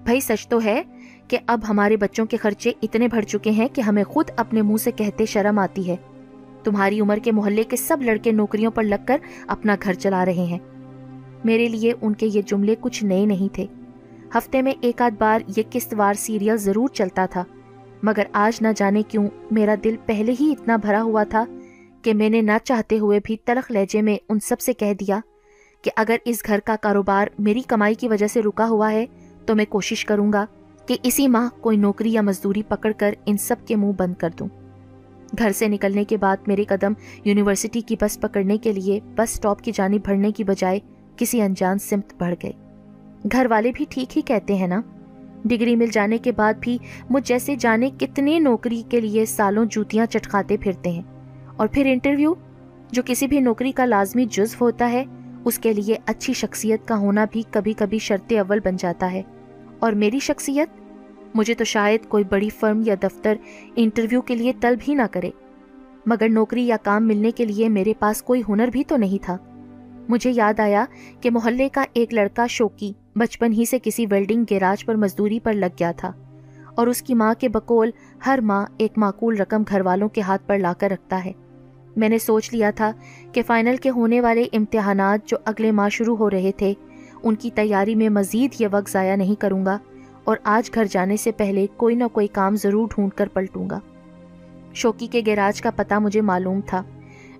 بھائی سچ تو ہے کہ اب ہمارے بچوں کے خرچے اتنے بڑھ چکے ہیں کہ ہمیں خود اپنے منہ سے کہتے شرم آتی ہے۔ تمہاری عمر کے محلے کے سب لڑکے نوکریوں پر لگ کر اپنا گھر چلا رہے ہیں۔ میرے لیے ان کے یہ جملے کچھ نئے نہیں تھے۔ ہفتے میں ایک آدھ بار یہ قسط وار سیریل ضرور چلتا تھا۔ مگر آج نہ جانے کیوں میرا دل پہلے ہی اتنا بھرا ہوا تھا کہ میں نے نہ چاہتے ہوئے بھی تلخ لہجے میں ان سب سے کہہ دیا کہ اگر اس گھر کا کاروبار میری کمائی کی وجہ سے رکا ہوا ہے تو میں کوشش کروں گا کہ اسی ماہ کوئی نوکری یا مزدوری پکڑ کر ان سب کے منہ بند کر دوں۔ گھر سے نکلنے کے بعد میرے قدم یونیورسٹی کی بس پکڑنے کے لیے بس سٹاپ کی جانب بڑھنے کی بجائے کسی انجان سمت بڑھ گئے۔ گھر والے بھی ٹھیک ہی کہتے ہیں نا؟ ڈگری مل جانے کے بعد بھی مجھ جیسے جانے کتنے نوکری کے لیے سالوں جوتیاں چٹکاتے پھرتے ہیں۔ اور پھر انٹرویو، جو کسی بھی نوکری کا لازمی جزو ہوتا ہے، اس کے لیے اچھی شخصیت کا ہونا بھی کبھی کبھی شرط اول بن جاتا ہے۔ اور میری شخصیت؟ مجھے تو شاید کوئی بڑی فرم یا دفتر انٹرویو کے لیے طلب ہی نہ کرے۔ مگر نوکری یا کام ملنے کے لیے میرے پاس کوئی ہنر بھی تو نہیں تھا۔ مجھے یاد آیا کہ محلے کا ایک لڑکا شوکی بچپن ہی سے کسی ویلڈنگ گیراج پر مزدوری پر لگ گیا تھا اور اس کی ماں کے بقول ہر ماں ایک معقول رقم گھر والوں کے ہاتھ پر لا کر رکھتا ہے۔ میں نے سوچ لیا تھا کہ فائنل کے ہونے والے امتحانات جو اگلے ماہ شروع ہو رہے تھے، ان کی تیاری میں مزید یہ وقت ضائع نہیں کروں گا اور آج گھر جانے سے پہلے کوئی نہ کوئی کام ضرور ڈھونڈ کر پلٹوں گا۔ شوکی کے گیراج کا پتہ مجھے معلوم تھا۔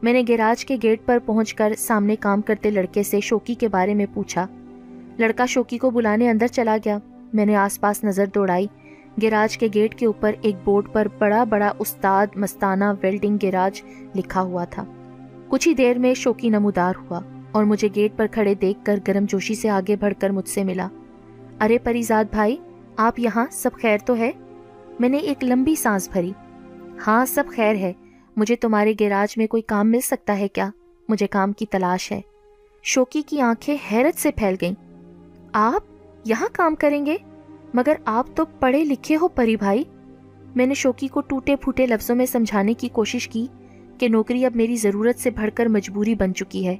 میں نے گیراج کے گیٹ پر پہنچ کر سامنے کام کرتے لڑکے سے شوکی کے بارے میں پوچھا۔ لڑکا شوکی کو بلانے اندر چلا گیا۔ میں نے آس پاس نظر دوڑائی۔ گیراج کے گیٹ کے اوپر ایک بورڈ پر بڑا بڑا استاد مستانہ ویلڈنگ گیراج لکھا ہوا تھا۔ کچھ ہی دیر میں شوکی نمودار ہوا اور مجھے گیٹ پر کھڑے دیکھ کر گرم جوشی سے آگے بڑھ کر مجھ سے ملا۔ ارے پریزاد بھائی، آپ یہاں سب خیر تو ہے؟ میں نے ایک لمبی سانس بھری۔ ہاں سب خیر ہے۔ مجھے تمہارے گیراج میں کوئی کام مل سکتا ہے کیا؟ مجھے کام کی تلاش ہے۔ شوکی کی آنکھیں حیرت سے پھیل گئیں۔ آپ یہاں کام کریں گے؟ مگر آپ تو پڑھے لکھے ہو پری بھائی۔ میں نے شوکی کو ٹوٹے پھوٹے لفظوں میں سمجھانے کی کوشش کی کہ نوکری اب میری ضرورت سے بڑھ کر مجبوری بن چکی ہے۔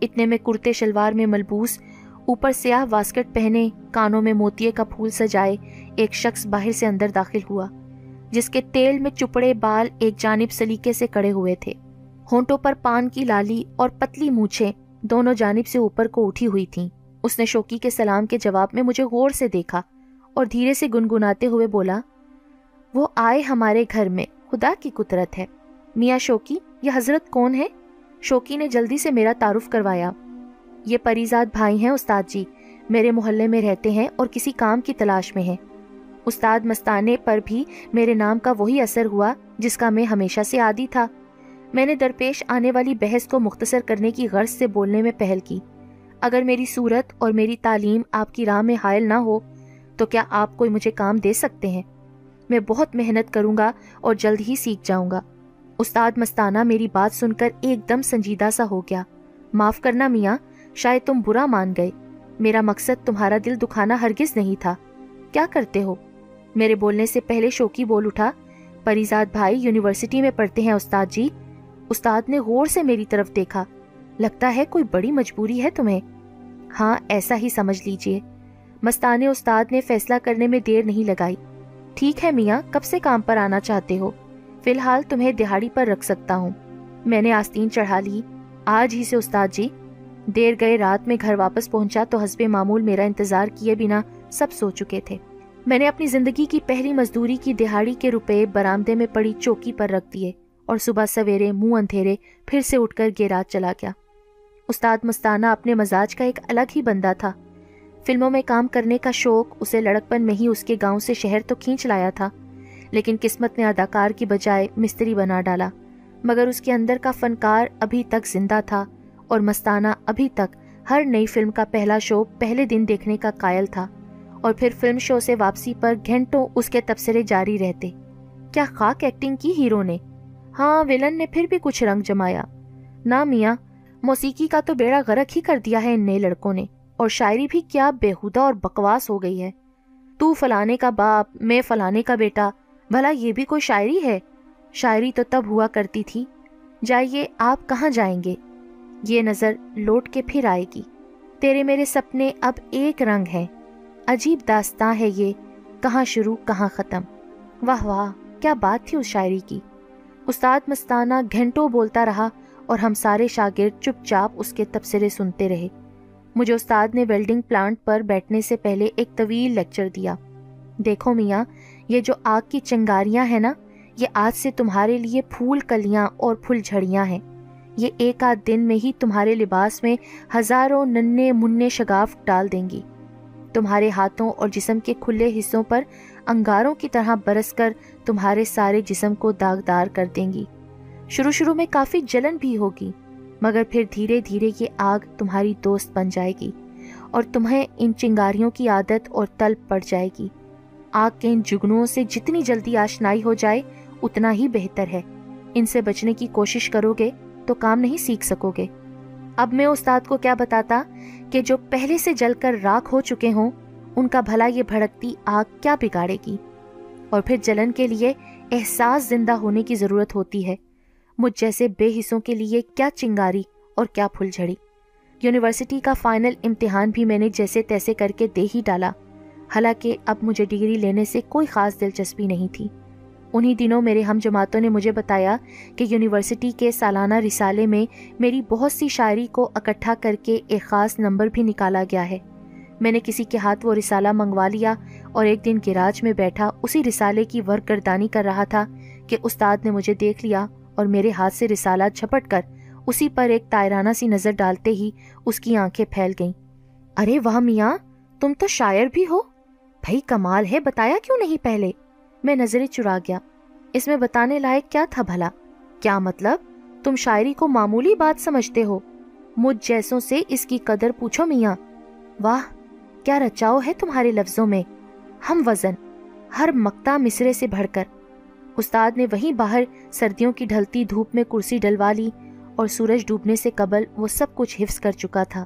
اتنے میں کرتے شلوار میں ملبوس، اوپر سیاہ واسکٹ پہنے، کانوں میں موتیے کا پھول سجائے ایک شخص باہر سے اندر داخل ہوا، جس کے تیل میں چپڑے بال ایک جانب سلیقے سے کڑے ہوئے تھے۔ ہونٹوں پر پان کی لالی اور پتلی مونچھیں دونوں جانب سے اوپر کو اٹھی ہوئی تھیں۔ اس نے شوکی کے سلام کے جواب میں مجھے غور سے دیکھا اور دھیرے سے گنگناتے ہوئے بولا، وہ آئے ہمارے گھر میں، خدا کی قدرت ہے۔ میاں شوکی یہ حضرت کون ہے شوکی نے جلدی سے میرا تعارف کروایا۔ یہ پریزاد بھائی ہیں استاد جی میرے محلے میں رہتے ہیں اور کسی کام کی تلاش میں ہیں۔ استاد مستانے پر بھی میرے نام کا وہی اثر ہوا جس کا میں ہمیشہ سے عادی تھا۔ میں نے درپیش آنے والی بحث کو مختصر کرنے کی غرض سے بولنے میں پہل کی۔ اگر میری صورت اور میری تعلیم آپ کی راہ میں حائل نہ ہو، تو کیا آپ کوئی مجھے کام دے سکتے ہیں؟ میں بہت محنت کروں گا اور جلد ہی سیکھ جاؤں گا۔ استاد مستانہ میری بات سن کر ایک دم سنجیدہ سا ہو گیا۔ معاف کرنا میاں، شاید تم برا مان گئے۔ میرا مقصد تمہارا دل دکھانا ہرگز نہیں تھا۔ کیا کرتے ہو؟ میرے بولنے سے پہلے شوکی بول اٹھا، پریزاد بھائی، یونیورسٹی میں پڑھتے ہیں استاد جی۔ استاد نے غور سے میری طرف دیکھا۔ لگتا ہے کوئی بڑی مجبوری ہے تمہیں۔ ہاں ایسا ہی سمجھ لیجیے۔ مستانے استاد نے فیصلہ کرنے میں دیر نہیں لگائی۔ ٹھیک ہے میاں، کب سے کام پر آنا چاہتے ہو؟ فی الحال تمہیں دہاڑی پر رکھ سکتا ہوں۔ میں نے آستین چڑھا لی۔ آج ہی سے استاد جی۔ دیر گئے رات میں گھر واپس پہنچا تو حسب معمول میرا انتظار کیے بنا سب سو چکے تھے۔ میں نے اپنی زندگی کی پہلی مزدوری کی دہاڑی کے روپے برامدے میں پڑی چوکی پر رکھ دیے۔ اور صبح سویرے منہ اندھیرے پھر سے اٹھ کر گیراج چلا گیا۔ استاد مستانہ اپنے مزاج کا ایک الگ ہی بندہ تھا۔ فلموں میں کام کرنے کا شوق اسے لڑکپن میں ہی اس کے گاؤں سے شہر تو کھینچ لایا تھا، لیکن قسمت نے اداکار کی بجائے مستری بنا ڈالا۔ مگر اس کے اندر کا فنکار ابھی تک زندہ تھا اور مستانہ ابھی تک ہر نئی فلم کا پہلا شو پہلے دن دیکھنے کا قائل تھا۔ اور پھر فلم شو سے واپسی پر گھنٹوں اس کے تبصرے جاری رہتے۔ کیا خاک ایکٹنگ کی ہیرو نے؟ ہاں ویلن نے پھر بھی کچھ رنگ جمایا۔ نہ میاں، موسیقی کا تو بیڑا غرق ہی کر دیا ہے ان نئے لڑکوں نے، اور شاعری بھی کیا بےحدہ اور بکواس ہو گئی ہے۔ تو فلانے کا باپ، میں فلانے کا بیٹا، بھلا یہ بھی کوئی شاعری ہے؟ شاعری تو تب ہوا کرتی تھی۔ جائیے، آپ کہاں جائیں گے؟ یہ نظر لوٹ کے پھر آئے گی۔ تیرے میرے سپنے اب ایک رنگ ہے عجیب داستان ہے یہ، کہاں شروع، کہاں ختم۔ واہ واہ، کیا بات تھی اس شاعری کی۔ استاد مستانہ گھنٹوں بولتا رہا اور ہم سارے شاگرد چپ چاپ اس کے تبصرے سنتے رہے۔ مجھے استاد نے ویلڈنگ پلانٹ پر بیٹھنے سے پہلے ایک طویل لیکچر دیا۔ دیکھو میاں، یہ جو آگ کی چنگاریاں ہیں نا، یہ آج سے تمہارے لیے پھول کلیاں اور پھول جھڑیاں ہیں۔ یہ ایک آدھ دن میں ہی تمہارے لباس میں ہزاروں ننے منع شگاف ڈال دیں گی۔ تمہارے ہاتھوں اور جسم کے کھلے حصوں پر انگاروں کی طرح برس کر تمہارے سارے جسم کو داغدار کر دیں گی۔ شروع شروع میں کافی جلن بھی ہوگی، مگر پھر دھیرے دھیرے یہ آگ تمہاری دوست بن جائے گی اور تمہیں ان چنگاریوں کی عادت اور طلب پڑ جائے گی۔ آگ کے ان جگنوں سے جتنی جلدی آشنائی ہو جائے، اتنا ہی بہتر ہے۔ ان سے بچنے کی کوشش کرو گے تو کام نہیں سیکھ سکو گے اب میں استاد کو کیا بتاتا کہ جو پہلے سے جل کر راکھ ہو چکے ہوں، ان کا بھلا یہ بھڑکتی آگ کیا بگاڑے گی؟ اور پھر جلن کے لیے احساس زندہ ہونے کی ضرورت ہوتی ہے۔ مجھ جیسے بے حصوں کے لیے کیا چنگاری اور کیا پھول جھڑی۔ یونیورسٹی کا فائنل امتحان بھی میں نے جیسے تیسے کر کے دے ہی ڈالا۔ حالانکہ اب مجھے ڈگری لینے سے کوئی خاص دلچسپی نہیں تھی۔ انہی دنوں میرے ہم جماعتوں نے مجھے بتایا کہ یونیورسٹی کے سالانہ رسالے میں میری بہت سی شاعری کو اکٹھا کر کے ایک خاص نمبر بھی نکالا گیا ہے۔ میں نے کسی کے ہاتھ وہ رسالہ منگوا لیا اور ایک دن گراج میں بیٹھا اسی رسالے کی ورک گردانی کر رہا تھا کہ استاد نے مجھے دیکھ لیا اور میرے ہاتھ سے رسالہ جھپٹ کر اسی پر ایک تائرانہ سی نظر ڈالتے ہی اس کی آنکھیں پھیل گئیں۔ ارے واہ میاں، تم تو شاعر بھی ہو۔ بھائی کمال ہے، بتایا کیوں نہیں پہلے؟ میں نظریں چرا گیا۔ اس میں بتانے لائق کیا تھا بھلا؟ کیا مطلب؟ تم شاعری کو معمولی بات سمجھتے ہو۔ مجھ جیسوں سے اس کی قدر پوچھو میاں۔ واہ! کیا رچاؤ ہے تمہارے لفظوں میں؟ ہم وزن، ہر مکتا مصرے سے بڑھ کر۔ استاد نے وہیں باہر سردیوں کی ڈھلتی دھوپ میں کرسی ڈلوا لی اور سورج ڈوبنے سے قبل وہ سب کچھ حفظ کر چکا تھا۔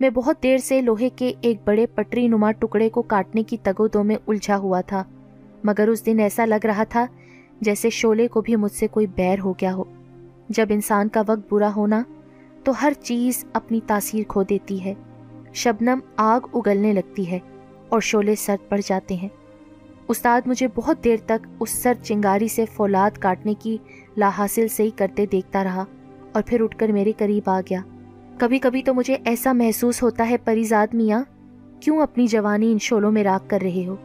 میں بہت دیر سے لوہے کے ایک بڑے پٹری نما ٹکڑے کو کاٹنے کی تگو دو میں الجھا ہوا تھا، مگر اس دن ایسا لگ رہا تھا جیسے شولے کو بھی مجھ سے کوئی بیر ہو گیا ہو۔ جب انسان کا وقت برا ہونا تو ہر چیز اپنی تاثیر کھو دیتی ہے۔ شبنم آگ اگلنے لگتی ہے اور شولے سرد پڑ جاتے ہیں۔ استاد مجھے بہت دیر تک اس سر چنگاری سے فولاد کاٹنے کی لا حاصل سے ہی کرتے دیکھتا رہا اور پھر اٹھ کر میرے قریب آ گیا۔ کبھی کبھی تو مجھے ایسا محسوس ہوتا ہے، پریزاد میاں، کیوں اپنی جوانی ان شولوں میں راک کر رہے ہو؟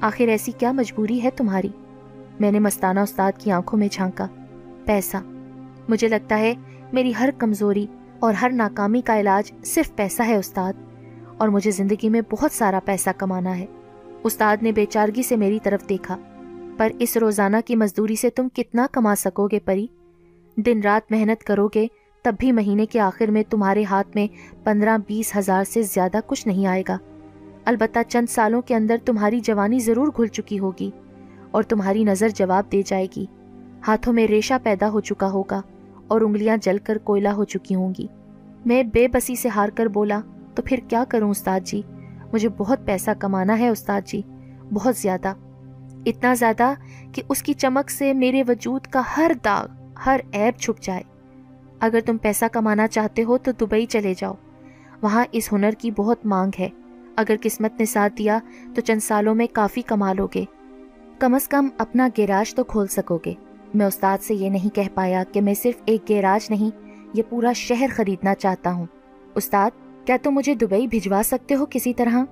آخر ایسی کیا مجبوری ہے تمہاری؟ میں نے مستانہ استاد کی آنکھوں میں جھانکا۔ پیسہ۔ مجھے لگتا ہے میری ہر کمزوری اور ہر ناکامی کا علاج صرف پیسہ ہے، استاد۔ اور مجھے زندگی میں بہت سارا پیسہ کمانا ہے۔ استاد نے بے چارگی سے میری طرف دیکھا۔ پر اس روزانہ کی مزدوری سے تم کتنا کما سکو گے پری؟ دن رات محنت کرو گے تب بھی مہینے کے آخر میں تمہارے ہاتھ میں پندرہ بیس ہزار سے زیادہ کچھ نہیں آئے گا۔ البتہ چند سالوں کے اندر تمہاری جوانی ضرور گھل چکی ہوگی اور تمہاری نظر جواب دے جائے گی۔ ہاتھوں میں ریشہ پیدا ہو چکا ہوگا۔ اور انگلیاں جل کر کوئلہ ہو چکی ہوں گی۔ میں بے بسی سے ہار کر بولا، تو پھر کیا کروں استاد جی؟ مجھے بہت پیسہ کمانا ہے استاد جی بہت زیادہ۔ اتنا زیادہ کہ اس کی چمک سے میرے وجود کا ہر داغ، ہر عیب چھپ جائے۔ اگر تم پیسہ کمانا چاہتے ہو تو دبئی چلے جاؤ۔ وہاں اس ہنر کی بہت مانگ ہے۔ اگر قسمت نے ساتھ دیا تو چند سالوں میں کافی کما لو گے۔ کم از کم اپنا گیراج تو کھول سکو گے۔ میں استاد سے یہ نہیں کہہ پایا کہ میں صرف ایک گیراج نہیں، یہ پورا شہر خریدنا چاہتا ہوں۔ استاد، کیا تم مجھے دبئی بھجوا سکتے ہو کسی طرح؟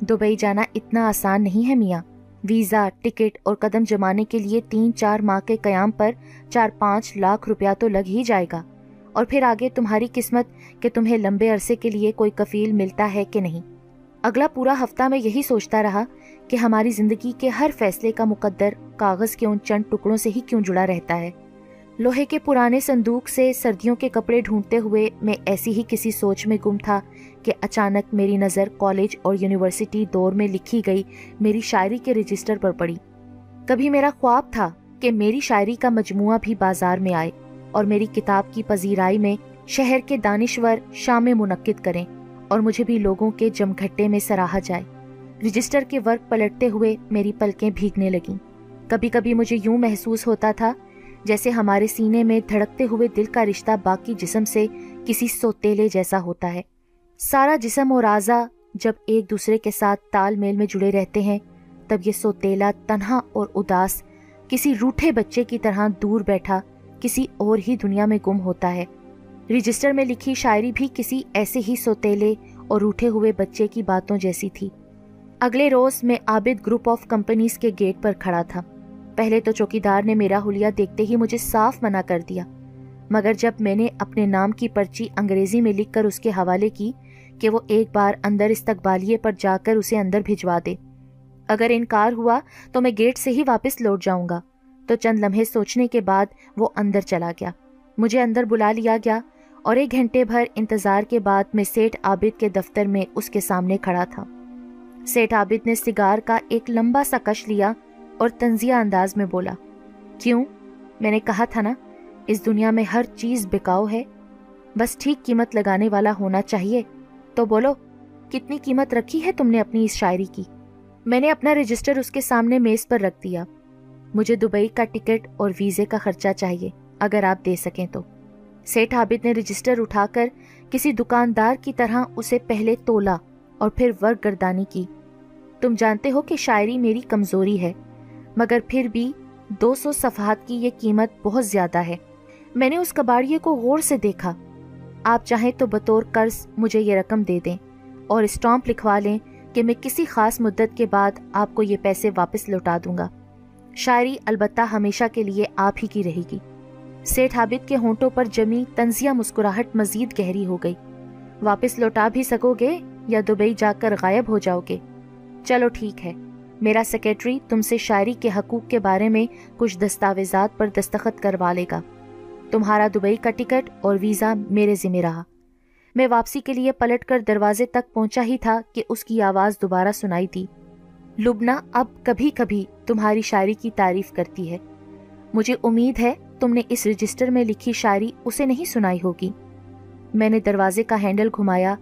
دبئی جانا اتنا آسان نہیں ہے میاں۔ ویزا، ٹکٹ اور قدم جمانے کے لیے تین چار ماہ کے قیام پر چار پانچ لاکھ روپیہ تو لگ ہی جائے گا۔ اور پھر آگے تمہاری قسمت کہ تمہیں لمبے عرصے کے لیے کوئی کفیل ملتا ہے کہ نہیں۔ اگلا پورا ہفتہ میں یہی سوچتا رہا کہ ہماری زندگی کے ہر فیصلے کا مقدر کاغذ کے ان چند ٹکڑوں سے ہی کیوں جڑا رہتا ہے؟ لوہے کے پرانے صندوق سے سردیوں کے کپڑے ڈھونڈتے ہوئے میں ایسی ہی کسی سوچ میں گم تھا کہ اچانک میری نظر کالج اور یونیورسٹی دور میں لکھی گئی میری شاعری کے رجسٹر پر پڑی۔ کبھی میرا خواب تھا کہ میری شاعری کا مجموعہ بھی بازار میں آئے اور میری کتاب کی پذیرائی میں شہر کے دانشور شام منعقد کریں اور مجھے بھی لوگوں کے جمگھٹے میں سراہا جائے۔ رجسٹر کے ورک پلٹتے ہوئے میری پلکیں بھیگنے لگیں۔ کبھی کبھی مجھے یوں محسوس ہوتا تھا جیسے ہمارے سینے میں دھڑکتے ہوئے دل کا رشتہ باقی جسم سے کسی سوتیلے جیسا ہوتا ہے۔ سارا جسم اور اعضا جب ایک دوسرے کے ساتھ تال میل میں جڑے رہتے ہیں، تب یہ سوتیلا تنہا اور اداس، کسی روٹھے بچے کی طرح دور بیٹھا، کسی اور ہی دنیا میں گم ہوتا ہے۔ رجسٹر میں لکھی شاعری بھی کسی ایسے ہی سوتیلے اور روٹھے ہوئے بچے کی باتوں جیسی تھی۔ اگلے روز میں عابد گروپ آف کمپنیز کے گیٹ پر کھڑا تھا۔ پہلے تو چوکیدار نے میرا حلیہ دیکھتے ہی مجھے صاف منع کر دیا۔ مگر جب میں نے اپنے نام کی پرچی انگریزی میں لکھ کر اس کے حوالے کی کہ وہ ایک بار اندر استقبالیے پر جا کر اسے اندر بھجوا دے۔ اگر انکار ہوا تو میں گیٹ سے ہی واپس لوٹ جاؤں گا۔ تو چند لمحے سوچنے کے بعد وہ اندر چلا گیا۔ مجھے اندر بلا لیا گیا اور ایک گھنٹے بھر انتظار کے بعد میں سیٹ عابد کے دفتر میں اس کے سامنے کھڑا تھا۔ سیٹ عابد نے سگار کا ایک لمبا سا کش لیا اور تنزیہ انداز میں بولا، کیوں؟ میں نے کہا تھا نا، اس دنیا میں ہر چیز بکاؤ ہے۔ بس ٹھیک قیمت لگانے والا ہونا چاہیے۔ تو بولو، کتنی قیمت رکھی ہے تم نے اپنی اس شاعری کی؟ میں نے اپنا رجسٹر اس کے سامنے میز پر رکھ دیا۔ مجھے دبئی کا ٹکٹ اور ویزے کا خرچہ چاہیے، اگر آپ دے سکیں تو۔ سیٹ عابد نے رجسٹر اٹھا کر کسی دکاندار کی طرح اسے پہلے تولا۔ اور پھر ورک گردانی کی۔ تم جانتے ہو کہ شاعری میری کمزوری ہے، مگر پھر بھی دو سو صفحات کی یہ قیمت بہت زیادہ ہے۔ میں نے اس کباڑیے کو غور سے دیکھا۔ آپ چاہیں تو بطور قرض مجھے یہ رقم دے دیں اور اسٹامپ لکھوا لیں کہ میں کسی خاص مدت کے بعد آپ کو یہ پیسے واپس لوٹا دوں گا۔ شاعری البتہ ہمیشہ کے لیے آپ ہی کی رہے گی۔ سیٹھ عابد کے ہونٹوں پر جمی تنزیہ مسکراہٹ مزید گہری ہو گئی۔ واپس لوٹا بھی سکو گے؟ یا دبئی جا کر غائب ہو جاؤ گے۔ چلو ٹھیک ہے، میرا سیکیٹری تم سے شاعری کے حقوق کے بارے میں کچھ دستاویزات پر دستخط کروا لے گا۔ تمہارا دبئی کا ٹکٹ اور ویزا میرے ذمہ رہا۔ میں واپسی کے لیے پلٹ کر دروازے تک پہنچا ہی تھا کہ اس کی آواز دوبارہ سنائی تھی لبنا اب کبھی کبھی تمہاری شاعری کی تعریف کرتی ہے۔ مجھے امید ہے تم نے اس رجسٹر میں لکھی شاعری اسے نہیں سنائی ہوگی۔ میں نے دروازے کا ہینڈل گھمایا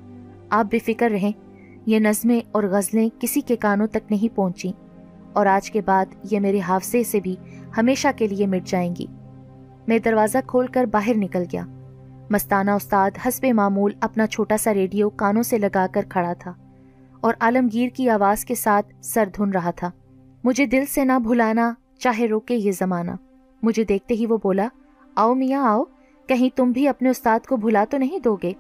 آپ بے فکر رہیں، یہ نظمیں اور غزلیں کسی کے کانوں تک نہیں پہنچی اور آج کے بعد یہ میرے حافظے سے بھی ہمیشہ کے لیے مٹ جائیں گی۔ میں دروازہ کھول کر باہر نکل گیا۔ مستانہ استاد حسب معمول اپنا چھوٹا سا ریڈیو کانوں سے لگا کر کھڑا تھا، اور عالمگیر کی آواز کے ساتھ سر دھن رہا تھا۔ مجھے دل سے نہ بھلانا، چاہے روکے یہ زمانہ۔ مجھے دیکھتے ہی وہ بولا، آؤ میاں، آؤ، کہیں تم بھی اپنے استاد کو بھلا تو نہیں دو گے؟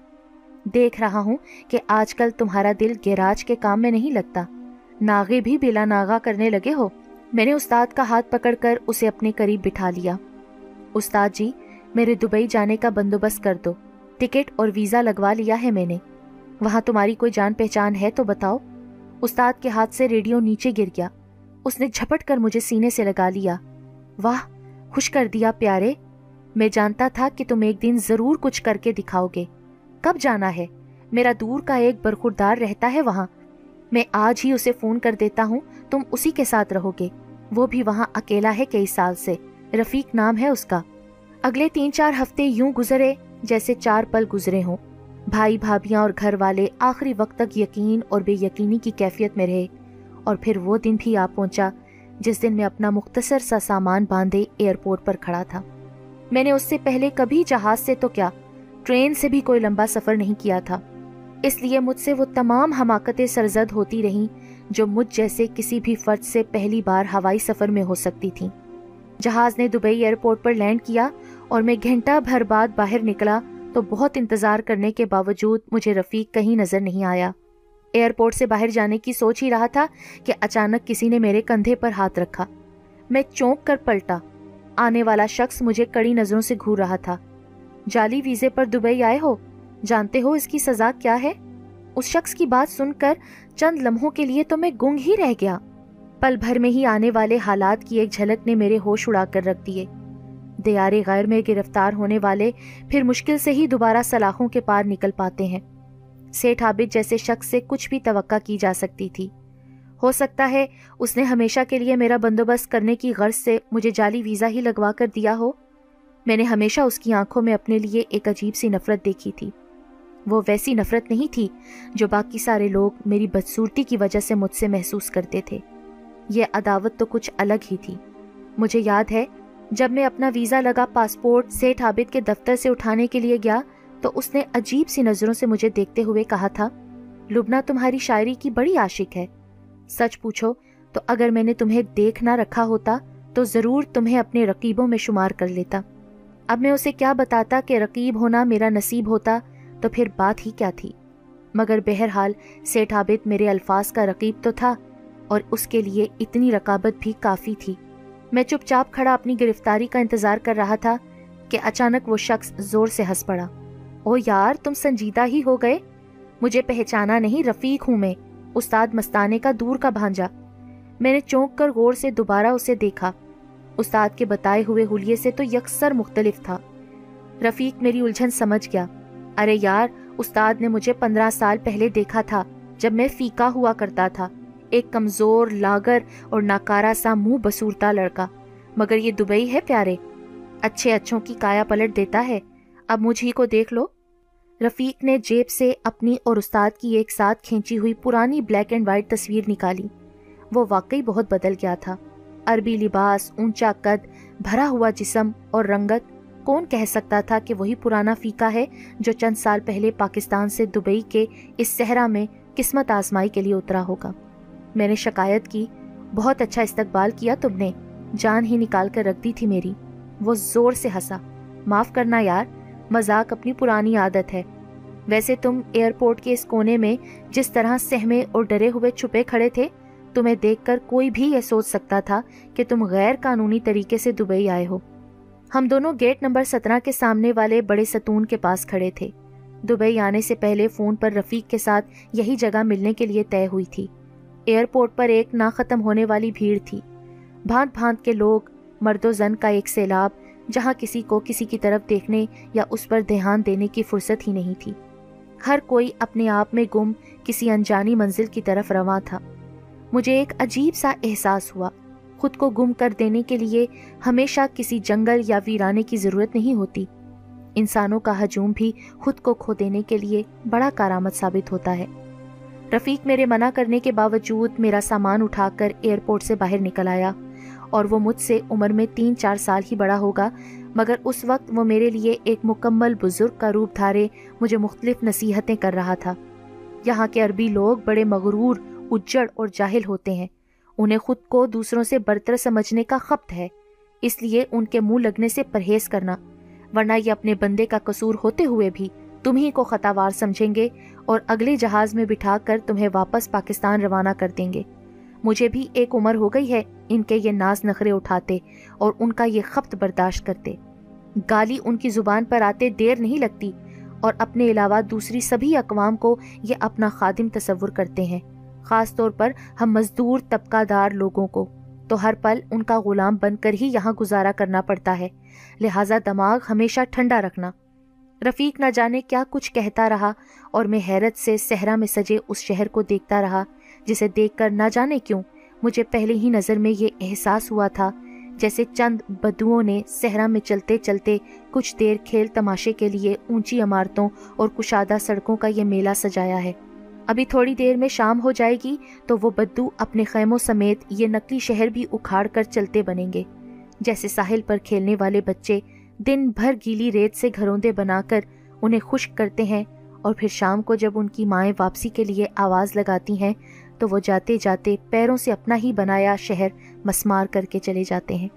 دیکھ رہا ہوں کہ آج کل تمہارا دل گیراج کے کام میں نہیں لگتا۔ ناغے بھی بلا ناغا کرنے لگے ہو۔ میں نے استاد کا ہاتھ پکڑ کر اسے اپنے قریب بٹھا لیا۔ استاد جی میرے دبئی جانے کا بندوبست کر دو۔ ٹکٹ اور ویزا لگوا لیا ہے میں نے۔ وہاں تمہاری کوئی جان پہچان ہے تو بتاؤ۔ استاد کے ہاتھ سے ریڈیو نیچے گر گیا۔ اس نے جھپٹ کر مجھے سینے سے لگا لیا۔ واہ، خوش کر دیا پیارے۔ میں جانتا تھا کہ تم ایک دن ضرور کچھ کر کے دکھاؤ گے۔ کب جانا ہے؟ میرا دور کا ایک برخوردار رہتا ہے وہاں۔ میں آج ہی اسے فون کر دیتا ہوں، تم اسی کے ساتھ رہو گے۔ وہ بھی وہاں اکیلا ہے کئی سال سے۔ رفیق نام ہے اس کا۔ اگلے تین چار ہفتے یوں گزرے جیسے چار پل گزرے ہوں۔ بھائی بھابیاں اور گھر والے آخری وقت تک یقین اور بے یقینی کی کیفیت میں رہے۔ اور پھر وہ دن بھی آ پہنچا جس دن میں اپنا مختصر سا سامان باندھے ایئرپورٹ پر کھڑا تھا۔ میں نے اس سے پہلے کبھی جہاز سے تو کیا ٹرین سے بھی کوئی لمبا سفر نہیں کیا تھا۔ اس لیے مجھ سے وہ تمام حماقتیں سرزد ہوتی رہیں جو مجھ جیسے کسی بھی فرد سے پہلی بار ہوائی سفر میں ہو سکتی تھیں۔ جہاز نے دبئی ایئرپورٹ پر لینڈ کیا اور میں گھنٹہ بھر بعد باہر نکلا تو بہت انتظار کرنے کے باوجود مجھے رفیق کہیں نظر نہیں آیا۔ ایئرپورٹ سے باہر جانے کی سوچ ہی رہا تھا کہ اچانک کسی نے میرے کندھے پر ہاتھ رکھا۔ میں چونک کر پلٹا۔ آنے والا شخص مجھے کڑی نظروں سے گھور رہا تھا۔ جعلی ویزے پر دبئی آئے ہو، جانتے ہو اس کی سزا کیا ہے؟ اس شخص کی بات سن کر چند لمحوں کے لیے تو میں گنگ ہی رہ گیا۔ پل بھر میں ہی آنے والے حالات کی ایک جھلک نے میرے ہوش اڑا کر رکھ دیے۔ دیار غیر میں گرفتار ہونے والے پھر مشکل سے ہی دوبارہ سلاخوں کے پار نکل پاتے ہیں۔ سیٹھ عابد جیسے شخص سے کچھ بھی توقع کی جا سکتی تھی۔ ہو سکتا ہے اس نے ہمیشہ کے لیے میرا بندوبست کرنے کی غرض سے مجھے جعلی ویزا ہی لگوا کر دیا ہو۔ میں نے ہمیشہ اس کی آنکھوں میں اپنے لیے ایک عجیب سی نفرت دیکھی تھی۔ وہ ویسی نفرت نہیں تھی جو باقی سارے لوگ میری بدصورتی کی وجہ سے مجھ سے محسوس کرتے تھے۔ یہ عداوت تو کچھ الگ ہی تھی۔ مجھے یاد ہے، جب میں اپنا ویزا لگا پاسپورٹ سیٹ عابد کے دفتر سے اٹھانے کے لیے گیا تو اس نے عجیب سی نظروں سے مجھے دیکھتے ہوئے کہا تھا لبنا تمہاری شاعری کی بڑی عاشق ہے۔ سچ پوچھو تو اگر میں نے تمہیں دیکھ نہ رکھا ہوتا تو ضرور تمہیں اپنے رقیبوں میں شمار کر لیتا۔ اب میں اسے کیا بتاتا کہ رقیب ہونا میرا نصیب ہوتا، تو پھر بات ہی کیا تھی؟ مگر بہرحال سیٹ عابد میرے الفاظ کا رقیب تو تھا، اور اس کے لیے اتنی رقابت بھی کافی تھی۔ میں چپ چاپ کھڑا اپنی گرفتاری کا انتظار کر رہا تھا کہ اچانک وہ شخص زور سے ہنس پڑا۔ او یار، تم سنجیدہ ہی ہو گئے؟ مجھے پہچانا نہیں، رفیق ہوں میں۔ استاد مستانے کا دور کا بھانجا۔ میں نے چونک کر غور سے دوبارہ اسے دیکھا۔ استاد کے بتائے ہوئے حلیے سے تو یکسر مختلف تھا۔ رفیق میری الجھن سمجھ گیا۔ ارے یار، استاد نے مجھے پندرہ سال پہلے دیکھا تھا جب میں فیکا ہوا کرتا تھا۔ ایک کمزور لاگر اور ناکارا سا منہ بسورتا لڑکا۔ مگر یہ دبئی ہے پیارے۔ اچھے اچھوں کی کایا پلٹ دیتا ہے۔ اب مجھ ہی کو دیکھ لو۔ رفیق نے جیب سے اپنی اور استاد کی ایک ساتھ کھینچی ہوئی پرانی بلیک اینڈ وائٹ تصویر نکالی۔ وہ واقعی بہت بدل گیا تھا۔ عربی لباس، اونچا قد، بھرا ہوا جسم اور رنگت، کون کہہ سکتا تھا کہ وہی پرانا فیکا ہے جو چند سال پہلے پاکستان سے دبئی کے اس صحرا میں قسمت آزمائی کے لیے اترا ہوگا۔ میں نے شکایت کی، بہت اچھا استقبال کیا تم نے، جان ہی نکال کر رکھ دی تھی میری۔ وہ زور سے ہنسا، معاف کرنا یار، مذاق اپنی پرانی عادت ہے۔ ویسے تم ایئرپورٹ کے اس کونے میں جس طرح سہمے اور ڈرے ہوئے چھپے کھڑے تھے تمہیں دیکھ کر کوئی بھی یہ سوچ سکتا تھا کہ تم غیر قانونی طریقے سے دبئی آئے ہو۔ ہم دونوں گیٹ نمبر سترہ کے سامنے والے بڑے ستون کے پاس کھڑے تھے۔ دبئی آنے سے پہلے فون پر رفیق کے ساتھ یہی جگہ ملنے کے لیے طے ہوئی تھی۔ ایئرپورٹ پر ایک نہ ختم ہونے والی بھیڑ تھی۔ بھانت بھانت کے لوگ، مرد و زن کا ایک سیلاب، جہاں کسی کو کسی کی طرف دیکھنے یا اس پر دھیان دینے کی فرصت ہی نہیں تھی۔ ہر کوئی اپنے آپ میں گم، کسی انجانی منزل کی طرف رواں تھا۔ مجھے ایک عجیب سا احساس ہوا۔ خود کو گم کر دینے کے لیے ہمیشہ کسی جنگل یا ویرانے کی ضرورت نہیں ہوتی۔ انسانوں کا ہجوم بھی خود کو کھو دینے کے لیے بڑا کارآمد ثابت ہوتا ہے۔ رفیق میرے منع کرنے کے باوجود میرا سامان اٹھا کر ایئرپورٹ سے باہر نکل آیا اور وہ مجھ سے عمر میں تین چار سال ہی بڑا ہوگا، مگر اس وقت وہ میرے لیے ایک مکمل بزرگ کا روپ دھارے مجھے مختلف نصیحتیں کر رہا تھا۔ یہاں کے عربی لوگ بڑے مغرور اجڑ اور جاہل ہوتے ہیں۔ انہیں خود کو دوسروں سے برتر سمجھنے کا خپت ہے۔ اس لیے ان کے منہ لگنے سے پرہیز کرنا۔ ورنہ یہ اپنے بندے کا قصور ہوتے ہوئے بھی تمہیں کو خطاوار سمجھیں گے اور اگلے جہاز میں بٹھا کر تمہیں واپس پاکستان روانہ کر دیں گے۔ مجھے بھی ایک عمر ہو گئی ہے ان کے یہ ناز نخرے اٹھاتے اور ان کا یہ خپت برداشت کرتے۔ گالی ان کی زبان پر آتے دیر نہیں لگتی اور اپنے علاوہ دوسری سبھی اقوام کو یہ اپنا خادم تصور کرتے ہیں۔ خاص طور پر ہم مزدور طبقہ دار لوگوں کو۔ تو ہر پل ان کا غلام بن کر ہی یہاں گزارا کرنا پڑتا ہے۔ لہٰذا دماغ ہمیشہ ٹھنڈا رکھنا۔ رفیق نہ جانے کیا کچھ کہتا رہا اور میں حیرت سے صحرا میں سجے اس شہر کو دیکھتا رہا، جسے دیکھ کر نہ جانے کیوں؟ مجھے پہلے ہی نظر میں یہ احساس ہوا تھا جیسے چند بدوؤں نے صحرا میں چلتے چلتے کچھ دیر کھیل تماشے کے لیے اونچی عمارتوں اور کشادہ سڑکوں کا یہ میلہ سجایا ہے۔ ابھی تھوڑی دیر میں شام ہو جائے گی تو وہ بدو اپنے خیموں سمیت یہ نقلی شہر بھی اکھاڑ کر چلتے بنیں گے۔ جیسے ساحل پر کھیلنے والے بچے دن بھر گیلی ریت سے گھروندے بنا کر انہیں خشک کرتے ہیں اور پھر شام کو جب ان کی مائیں واپسی کے لیے آواز لگاتی ہیں تو وہ جاتے جاتے پیروں سے اپنا ہی بنایا شہر مسمار کر کے چلے جاتے ہیں۔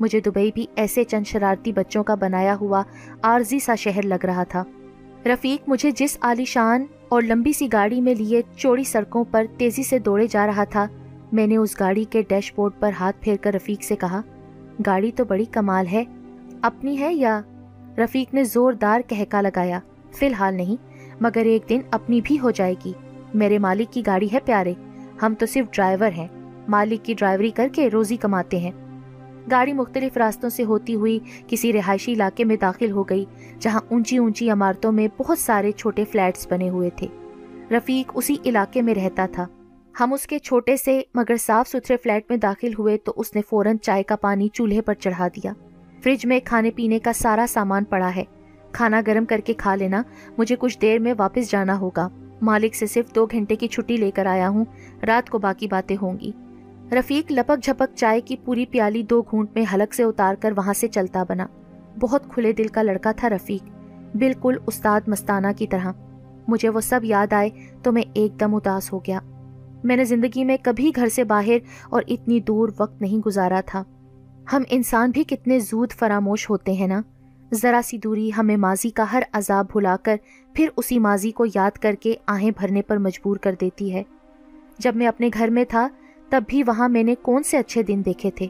مجھے دبئی بھی ایسے چند شرارتی بچوں کا بنایا ہوا عارضی سا شہر لگ رہا تھا۔ رفیق مجھے جس عالی شان اور لمبی سی گاڑی میں لیے چوڑی سڑکوں پر تیزی سے دوڑے جا رہا تھا، میں نے اس گاڑی کے ڈیش بورڈ پر ہاتھ پھیر کر رفیق سے کہا، گاڑی تو بڑی کمال ہے، اپنی ہے یا؟ رفیق نے زوردار کہکا لگایا، فی الحال نہیں، مگر ایک دن اپنی بھی ہو جائے گی۔ میرے مالک کی گاڑی ہے پیارے، ہم تو صرف ڈرائیور ہیں، مالک کی ڈرائیوری کر کے روزی کماتے ہیں۔ گاڑی مختلف راستوں سے ہوتی ہوئی کسی رہائشی علاقے میں داخل ہو گئی، جہاں اونچی اونچی عمارتوں میں بہت سارے چھوٹے فلیٹس بنے ہوئے تھے۔ رفیق اسی علاقے میں رہتا تھا۔ ہم اس کے چھوٹے سے مگر صاف ستھرے فلیٹ میں داخل ہوئے تو اس نے فوراً چائے کا پانی چولہے پر چڑھا دیا۔ فریج میں کھانے پینے کا سارا سامان پڑا ہے۔ کھانا گرم کر کے کھا لینا، مجھے کچھ دیر میں واپس جانا ہوگا۔ مالک سے صرف دو گھنٹے کی چھٹی لے کر آیا ہوں۔ رات کو باقی باتیں ہوں گی۔ رفیق لپک جھپک چائے کی پوری پیالی دو گھونٹ میں حلق سے اتار کر وہاں سے چلتا بنا۔ بہت کھلے دل کا لڑکا تھا رفیق۔ بالکل استاد مستانہ کی طرح۔ مجھے وہ سب یاد آئے تو میں ایک دم اداس ہو گیا۔ میں نے زندگی میں کبھی گھر سے باہر اور اتنی دور وقت نہیں گزارا تھا۔ ہم انسان بھی کتنے زود فراموش ہوتے ہیں نا۔ ذرا سی دوری ہمیں ماضی کا ہر عذاب بھلا کر پھر اسی ماضی کو یاد کر کے آہیں بھرنے پر مجبور کر دیتی ہے۔ جب میں اپنے گھر میں تھا تب بھی وہاں میں نے کون سے اچھے دن دیکھے تھے۔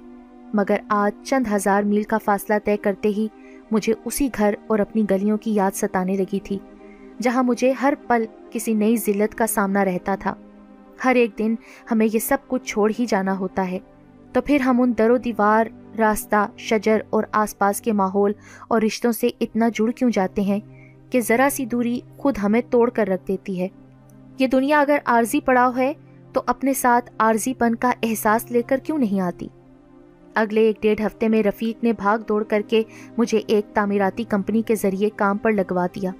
مگر آج چند ہزار میل کا فاصلہ طے کرتے ہی مجھے اسی گھر اور اپنی گلیوں کی یاد ستانے لگی تھی، جہاں مجھے ہر پل کسی نئی ذلت کا سامنا رہتا تھا۔ ہر ایک دن ہمیں یہ سب کچھ چھوڑ ہی جانا ہوتا ہے۔ تو پھر ہم ان در و دیوار، راستہ، شجر اور آس پاس کے ماحول اور رشتوں سے اتنا جڑ کیوں جاتے ہیں کہ ذرا سی دوری خود ہمیں توڑ کر رکھ دیتی ہے۔ یہ دنیا اگر عارضی پڑاؤ ہے تو اپنے ساتھ عارضی پن کا احساس لے کر کیوں نہیں آتی؟ اگلے ایک ڈیڑھ ہفتے میں رفیق نے بھاگ دوڑ کر کے مجھے ایک تعمیراتی کمپنی کے ذریعے کام پر لگوا دیا۔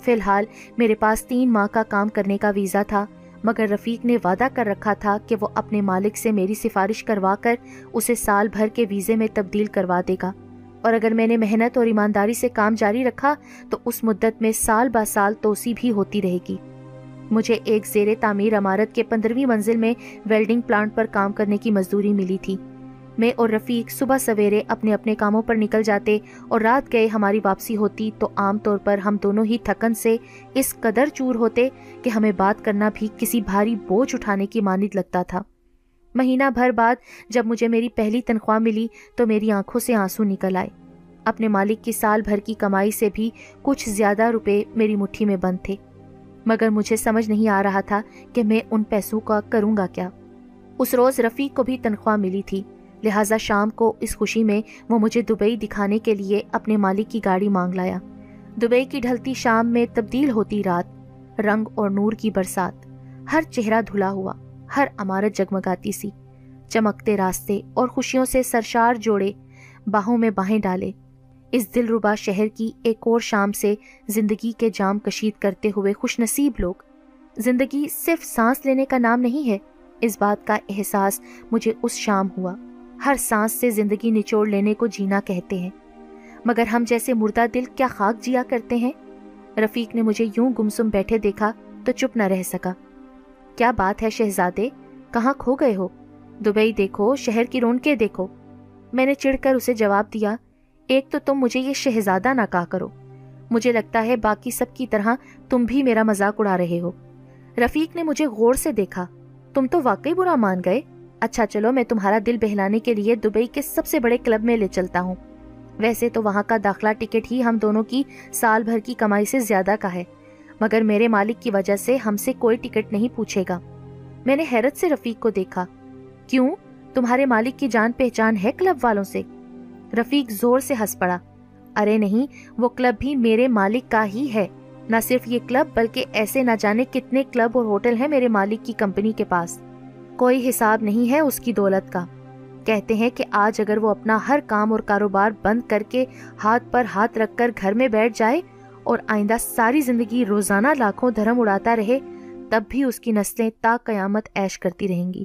فی الحال میرے پاس تین ماہ کا کام کرنے کا ویزا تھا، مگر رفیق نے وعدہ کر رکھا تھا کہ وہ اپنے مالک سے میری سفارش کروا کر اسے سال بھر کے ویزے میں تبدیل کروا دے گا۔ اور اگر میں نے محنت اور ایمانداری سے کام جاری رکھا تو اس مدت میں سال با سال توسیع بھی ہوتی رہے گی۔ مجھے ایک زیر تعمیر عمارت کے پندرہویں منزل میں ویلڈنگ پلانٹ پر کام کرنے کی مزدوری ملی تھی۔ میں اور رفیق صبح سویرے اپنے اپنے کاموں پر نکل جاتے اور رات گئے ہماری واپسی ہوتی تو عام طور پر ہم دونوں ہی تھکن سے اس قدر چور ہوتے کہ ہمیں بات کرنا بھی کسی بھاری بوجھ اٹھانے کی مانند لگتا تھا۔ مہینہ بھر بعد جب مجھے میری پہلی تنخواہ ملی تو میری آنکھوں سے آنسو نکل آئے۔ اپنے مالک کی سال بھر کی کمائی سے بھی کچھ زیادہ روپے میری مٹھی میں بند تھے۔ مگر مجھے سمجھ نہیں آ رہا تھا کہ میں ان پیسوں کا کروں گا کیا۔ اس روز رفیق کو بھی تنخواہ ملی تھی، لہٰذا شام کو اس خوشی میں وہ مجھے دبئی دکھانے کے لیے اپنے مالک کی گاڑی مانگ لایا۔ دبئی کی ڈھلتی شام میں تبدیل ہوتی رات، رنگ اور نور کی برسات۔ ہر چہرہ دھلا ہوا، ہر عمارت جگمگاتی سی۔ چمکتے راستے اور خوشیوں سے سرشار جوڑے باہوں میں باہیں ڈالے۔ اس دل ربا شہر کی ایک اور شام سے زندگی کے جام کشید کرتے ہوئے خوش نصیب لوگ۔ زندگی صرف سانس لینے کا نام نہیں ہے، اس بات کا احساس مجھے اس شام ہوا۔ ہر سانس سے زندگی نچوڑ لینے کو جینا کہتے ہیں۔ مگر ہم جیسے مردہ دل کیا خاک جیا کرتے ہیں؟ رفیق نے مجھے یوں گمسم بیٹھے دیکھا تو چپ نہ رہ سکا۔ کیا بات ہے شہزادے؟ کہاں کھو گئے ہو؟ دبئی دیکھو، شہر کی رونقیں دیکھو۔ میں نے چڑھ کر اسے جواب دیا ایک تو تم مجھے یہ شہزادہ نہ کہا کرو۔ مجھے لگتا ہے باقی سب کی طرح تم بھی میرا مذاق اڑا رہے ہو۔ رفیق نے مجھے غور سے دیکھا۔ تم تو واقعی برا مان گئے۔ اچھا چلو میں تمہارا دل بہلانے کے لیے دبئی کے سب سے بڑے کلب میں لے چلتا ہوں۔ ویسے تو وہاں کا داخلہ ٹکٹ ہی ہم دونوں کی سال بھر کی کمائی سے زیادہ کا ہے۔ مگر میرے مالک کی وجہ سے ہم سے کوئی ٹکٹ نہیں پوچھے گا۔ میں نے حیرت سے رفیق کو دیکھا۔ کیوں؟ تمہارے مالک کی جان پہچان ہے کلب والوں سے۔ رفیق زور سے ہنس پڑا۔ ارے نہیں، وہ کلب بھی میرے مالک کا ہی ہے۔ نہ صرف یہ کلب، بلکہ ایسے نہ جانے کتنے کلب اور ہوٹل ہیں میرے مالک کی کمپنی کے پاس۔ کوئی حساب نہیں ہے اس کی دولت کا۔ کہتے ہیں کہ آج اگر وہ اپنا ہر کام اور کاروبار بند کر کے ہاتھ پر ہاتھ رکھ کر گھر میں بیٹھ جائے اور آئندہ ساری زندگی روزانہ لاکھوں دھرم اڑاتا رہے، تب بھی اس کی نسلیں تا قیامت ایش کرتی رہیں گی۔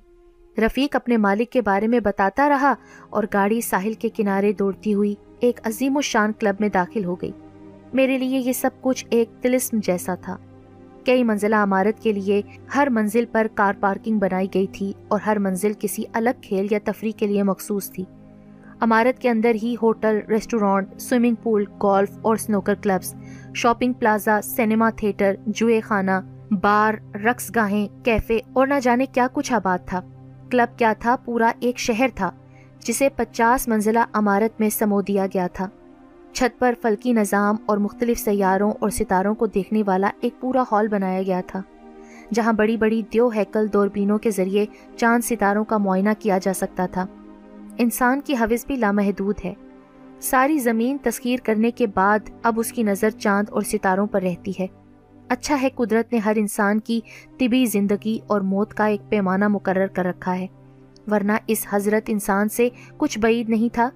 رفیق اپنے مالک کے بارے میں بتاتا رہا اور گاڑی ساحل کے کنارے دوڑتی ہوئی ایک عظیم و شان کلب میں داخل ہو گئی۔ میرے لیے یہ سب کچھ ایک تلسم جیسا تھا۔ کئی منزلہ عمارت کے لیے ہر منزل پر کار پارکنگ بنائی گئی تھی اور ہر منزل کسی الگ کھیل یا تفریح کے لیے مخصوص تھی۔ عمارت کے اندر ہی hotel, restaurant, swimming pool, golf اور snooker clubs, shopping plaza cinema theatre, جوئے خانہ، بار رقص گاہیں کیفے اور نہ جانے کیا کچھ آباد تھا۔ کلب کیا تھا؟ پورا ایک شہر تھا، جسے پچاس منزلہ عمارت میں سمو دیا گیا تھا۔ چھت پر فلکی نظام اور مختلف سیاروں اور ستاروں کو دیکھنے والا ایک پورا ہال بنایا گیا تھا، جہاں بڑی بڑی دیو ہیکل دوربینوں کے ذریعے چاند ستاروں کا معائنہ کیا جا سکتا تھا۔ انسان کی حوث بھی لامحدود ہے۔ ساری زمین تسخیر کرنے کے بعد اب اس کی نظر چاند اور ستاروں پر رہتی ہے۔ اچھا ہے قدرت نے ہر انسان کی طبی زندگی اور موت کا ایک پیمانہ مقرر کر رکھا ہے۔ ورنہ اس حضرت انسان سے کچھ بعید نہیں تھا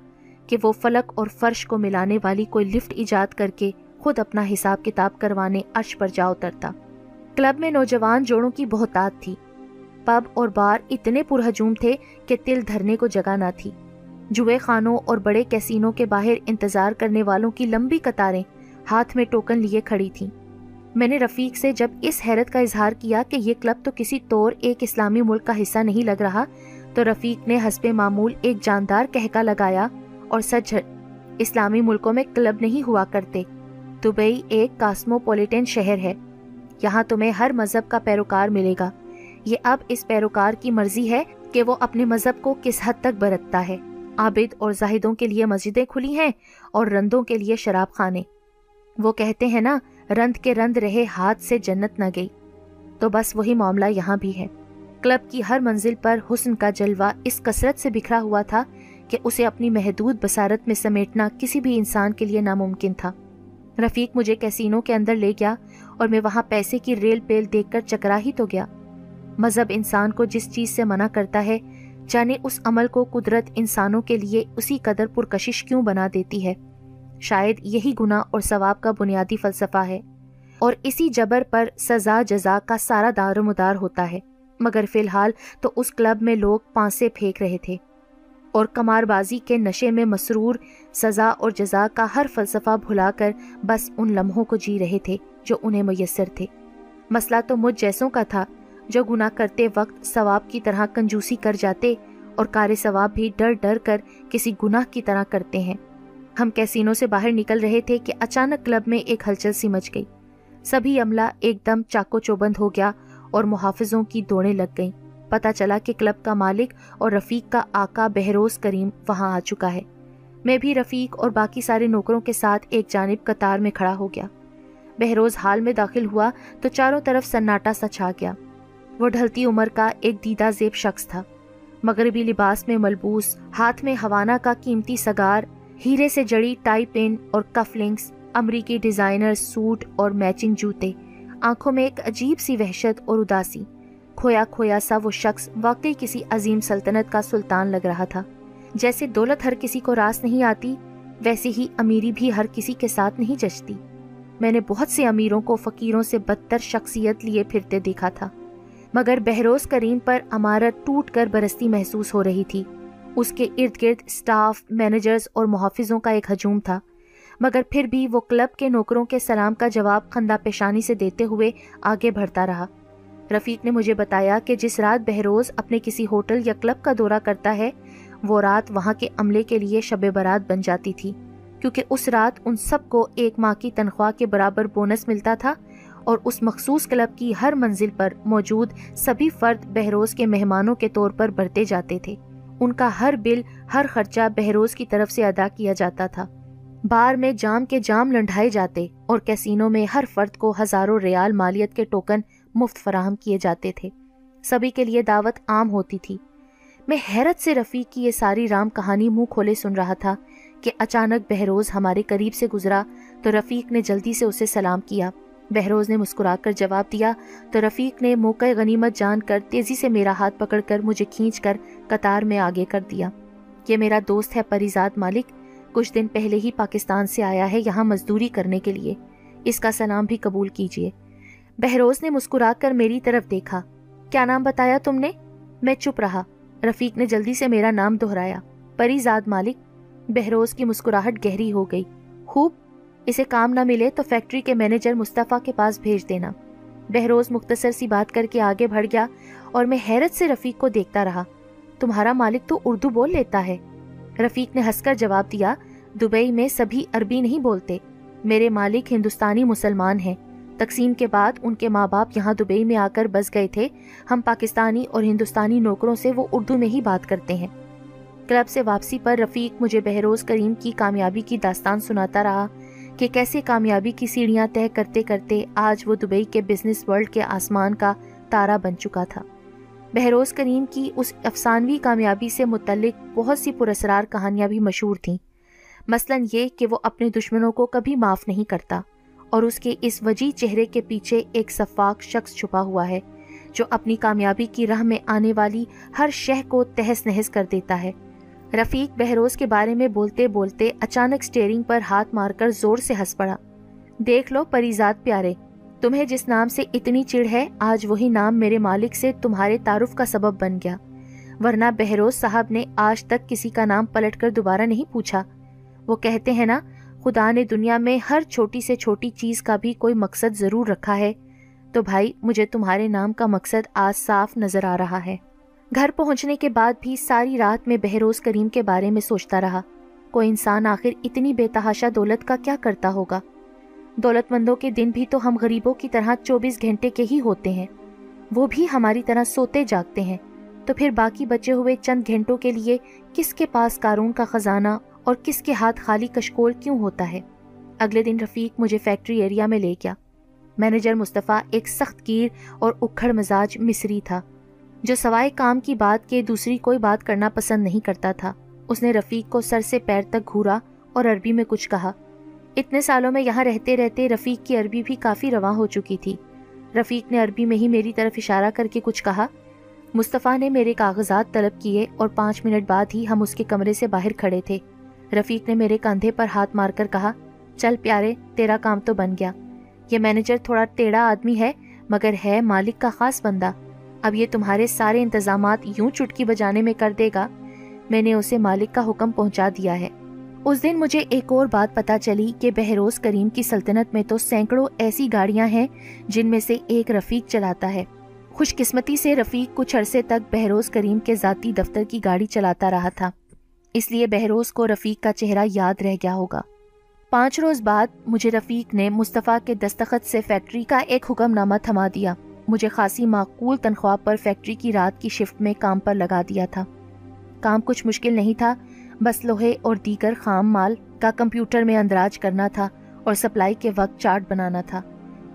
کہ وہ فلک اور فرش کو ملانے والی کوئی لفٹ ایجاد کر کے خود اپنا حساب کتاب کروانے عرش پر جا اترتا۔ کلب میں نوجوان جوڑوں کی بہتات تھی۔ پب اور بار اتنے پرہجوم تھے کہ تل دھرنے کو جگہ نہ تھی۔ جوئے خانوں اور بڑے کیسینوں کے باہر انتظار کرنے والوں کی لمبی قطاریں ہاتھ میں ٹوکن لیے کھڑی تھیں۔ میں نے رفیق سے جب اس حیرت کا اظہار کیا کہ یہ کلب تو کسی طور ایک اسلامی ملک کا حصہ نہیں لگ رہا، تو رفیق نے حسب معمول ایک جاندار کہکا لگایا اور سچ اسلامی ملکوں میں کلب نہیں ہوا کرتے۔ دبئی ایک کاسموپولیٹن شہر ہے۔ یہاں تمہیں ہر مذہب کا پیروکار ملے گا۔ یہ اب اس پیروکار کی مرضی ہے کہ وہ اپنے مذہب کو کس حد تک برتتا ہے۔ عابد اور زاہدوں کے لیے مسجدیں کھلی ہیں اور رندوں کے لیے شراب خانے۔ وہ کہتے ہیں نا رند کے رند رہے ہاتھ سے جنت نہ گئی۔ تو بس وہی معاملہ یہاں بھی ہے۔ کلب کی ہر منزل پر حسن کا جلوہ اس کثرت سے بکھرا ہوا تھا کہ اسے اپنی محدود بسارت میں سمیٹنا کسی بھی انسان کے لیے ناممکن تھا۔ رفیق مجھے کیسینوں کے اندر لے گیا اور میں وہاں پیسے کی ریل پیل دیکھ کر چکرا ہی تو گیا۔ مذہب انسان کو جس چیز سے منع کرتا ہے، جانے اس عمل کو قدرت انسانوں کے لیے اسی قدر پرکشش کیوں بنا دیتی ہے؟ شاید یہی گناہ اور ثواب کا بنیادی فلسفہ ہے، اور اسی جبر پر سزا جزا کا سارا دار و مدار ہوتا ہے۔ مگر فی الحال تو اس کلب میں لوگ پانسے پھینک رہے تھے، اور کمار بازی کے نشے میں مسرور سزا اور جزا کا ہر فلسفہ بھلا کر بس ان لمحوں کو جی رہے تھے جو انہیں میسر تھے۔ مسئلہ تو مجھ جیسوں کا تھا، جو گناہ کرتے وقت ثواب کی طرح کنجوسی کر جاتے اور کار ثواب بھی ڈر ڈر کر کسی گناہ کی طرح کرتے ہیں۔ ہم کیسینوں سے باہر نکل رہے تھے کہ اچانک کلب میں ایک ہلچل سی مچ گئی۔ سبھی عملہ ایک دم چاکو چوبند ہو گیا اور محافظوں کی دوڑیں لگ گئیں۔ پتا چلا کہ کلب کا مالک اور رفیق کا آقا بہروز کریم وہاں آ چکا ہے۔ میں بھی رفیق اور باقی سارے نوکروں کے ساتھ ایک جانب قطار میں کھڑا ہو گیا۔ بہروز حال میں داخل ہوا تو چاروں طرف سناٹا سا چھا گیا۔ وہ ڈھلتی عمر کا ایک دیدہ زیب شخص تھا۔ مغربی لباس میں ملبوس، ہاتھ میں ہوانا کا قیمتی سگار ہیرے سے جڑی ٹائی پین اور کف لنکس امریکی ڈیزائنر سوٹ اور میچنگ جوتے، آنکھوں میں ایک عجیب سی وحشت اور اداسی۔ کھویا کھویا سا وہ شخص واقعی کسی عظیم سلطنت کا سلطان لگ رہا تھا۔ جیسے دولت ہر کسی کو راس نہیں آتی، ویسے ہی امیری بھی ہر کسی کے ساتھ نہیں جچتی۔ میں نے بہت سے امیروں کو فقیروں سے بدتر شخصیت لیے پھرتے دیکھا تھا، مگر بہروز کریم پر عمارت ٹوٹ کر برستی محسوس ہو رہی تھی۔ اس کے ارد گرد سٹاف مینیجرز اور محافظوں کا ایک ہجوم تھا۔ مگر پھر بھی وہ کلب کے نوکروں کے سلام کا جواب خندہ پیشانی سے دیتے ہوئے آگے بڑھتا رہا۔ رفیق نے مجھے بتایا کہ جس رات بہروز اپنے کسی ہوٹل یا کلب کا دورہ کرتا ہے، وہ رات وہاں کے عملے کے لیے شب برات بن جاتی تھی، کیونکہ اس رات ان سب کو ایک ماہ کی تنخواہ کے برابر بونس ملتا تھا اور اس مخصوص کلب کی ہر منزل پر موجود سبھی فرد بہروز کے مہمانوں کے طور پر بھرتے جاتے تھے۔ ان کا ہر بل، ہر خرچہ بہروز کی طرف سے ادا کیا جاتا تھا۔ بار میں جام کے جام لنڈھائے جاتے اور کیسینوں میں ہر فرد کو ہزاروں ریال مالیت کے ٹوکن مفت فراہم کیے جاتے تھے۔ سبھی کے لیے دعوت عام ہوتی تھی۔ میں حیرت سے رفیق کی یہ ساری رام کہانی منہ کھولے سن رہا تھا کہ اچانک بہروز ہمارے قریب سے گزرا تو رفیق نے جلدی سے اسے سلام کیا۔ بہروز نے مسکرا کر جواب دیا، تو رفیق نے موقع غنیمت جان کر تیزی سے میرا ہاتھ پکڑ کر مجھے کھینچ کر قطار میں آگے کر دیا۔ یہ میرا دوست ہے پریزاد مالک، کچھ دن پہلے ہی پاکستان سے آیا ہے یہاں مزدوری کرنے کے لیے۔ اس کا سلام بھی قبول کیجیے۔ بہروز نے مسکرا کر میری طرف دیکھا۔ کیا نام بتایا تم نے؟ میں چپ رہا۔ رفیق نے جلدی سے میرا نام دہرایا۔ پریزاد مالک، بہروز کی مسکراہٹ گہری ہو گئی۔ خوب! اسے کام نہ ملے تو فیکٹری کے مینیجر مصطفیٰ کے پاس بھیج دینا۔ بہروز مختصر سی بات کر کے آگے بڑھ گیا اور میں حیرت سے رفیق کو دیکھتا رہا۔ تمہارا مالک تو اردو بول لیتا ہے۔ رفیق نے ہنس کر جواب دیا، دبئی میں سبھی عربی نہیں بولتے۔ میرے مالک ہندوستانی مسلمان ہیں۔ تقسیم کے بعد ان کے ماں باپ یہاں دبئی میں آ کر بس گئے تھے۔ ہم پاکستانی اور ہندوستانی نوکروں سے وہ اردو میں ہی بات کرتے ہیں۔ کلب سے واپسی پر رفیق مجھے بہروز کریم کی کامیابی کی داستان سناتا رہا۔ کہ کیسے کامیابی کی سیڑھیاں طے کرتے کرتے آج وہ دبئی کے بزنس ورلڈ کے آسمان کا تارا بن چکا تھا۔ بہروز کریم کی اس افسانوی کامیابی سے متعلق بہت سی پراسرار کہانیاں بھی مشہور تھیں۔ مثلا یہ کہ وہ اپنے دشمنوں کو کبھی معاف نہیں کرتا اور اس کے اس وجی چہرے کے پیچھے ایک صفاق شخص چھپا ہوا ہے جو اپنی کامیابی کی راہ میں آنے والی ہر شہ کو تہس نہس کر دیتا ہے۔ رفیق بہروز کے بارے میں بولتے بولتے اچانک سٹیرنگ پر ہاتھ مار کر زور سے ہنس پڑا۔ دیکھ لو پریزاد پیارے، تمہیں جس نام سے اتنی چڑ ہے، آج وہی نام میرے مالک سے تمہارے تعارف کا سبب بن گیا۔ ورنہ بہروز صاحب نے آج تک کسی کا نام پلٹ کر دوبارہ نہیں پوچھا۔ وہ کہتے ہیں نا، خدا نے دنیا میں ہر چھوٹی سے چھوٹی چیز کا بھی کوئی مقصد ضرور رکھا ہے۔ تو بھائی، مجھے تمہارے نام کا مقصد آج صاف نظر آ رہا ہے۔ گھر پہنچنے کے بعد بھی ساری رات میں بہروز کریم کے بارے میں سوچتا رہا۔ کوئی انسان آخر اتنی بے تحاشا دولت کا کیا کرتا ہوگا؟ دولت مندوں کے دن بھی تو ہم غریبوں کی طرح چوبیس گھنٹے کے ہی ہوتے ہیں۔ وہ بھی ہماری طرح سوتے جاگتے ہیں۔ تو پھر باقی بچے ہوئے چند گھنٹوں کے لیے کس کے پاس کارون کا خزانہ اور کس کے ہاتھ خالی کشکول کیوں ہوتا ہے؟ اگلے دن رفیق مجھے فیکٹری ایریا میں لے گیا۔ مینیجر مصطفیٰ ایک سخت کیر اور اکھڑ مزاج مصری تھا۔ جو سوائے کام کی بات کے دوسری کوئی بات کرنا پسند نہیں کرتا تھا۔ اس نے رفیق کو سر سے پیر تک گھورا اور عربی میں کچھ کہا۔ اتنے سالوں میں یہاں رہتے رہتے رفیق کی عربی بھی کافی رواں ہو چکی تھی۔ رفیق نے عربی میں ہی میری طرف اشارہ کر کے کچھ کہا۔ مصطفیٰ نے میرے کاغذات طلب کیے اور پانچ منٹ بعد ہی ہم اس کے کمرے سے باہر کھڑے تھے۔ رفیق نے میرے کندھے پر ہاتھ مار کر کہا، چل پیارے، تیرا کام تو بن گیا۔ یہ مینیجر تھوڑا ٹیڑھا آدمی ہے، مگر ہے مالک کا خاص بندہ۔ اب یہ تمہارے سارے انتظامات یوں چٹکی بجانے میں کر دے گا، میں نے اسے مالک کا حکم پہنچا دیا ہے۔ اس دن مجھے ایک اور بات پتا چلی کہ بہروز کریم کی سلطنت میں تو سینکڑوں ایسی گاڑیاں ہیں جن میں سے ایک رفیق چلاتا ہے۔ خوش قسمتی سے رفیق کچھ عرصے تک بہروز کریم کے ذاتی دفتر کی گاڑی چلاتا رہا تھا۔ اس لیے بہروز کو رفیق کا چہرہ یاد رہ گیا ہوگا۔ پانچ روز بعد مجھے رفیق نے مصطفیٰ کے دستخط سے فیکٹری کا ایک حکم نامہ تھما دیا۔ مجھے خاصی معقول تنخواہ پر فیکٹری کی رات کی شفٹ میں کام پر لگا دیا تھا۔ کام کچھ مشکل نہیں تھا، بس لوہے اور دیگر خام مال کا کمپیوٹر میں اندراج کرنا تھا اور سپلائی کے وقت چارٹ بنانا تھا۔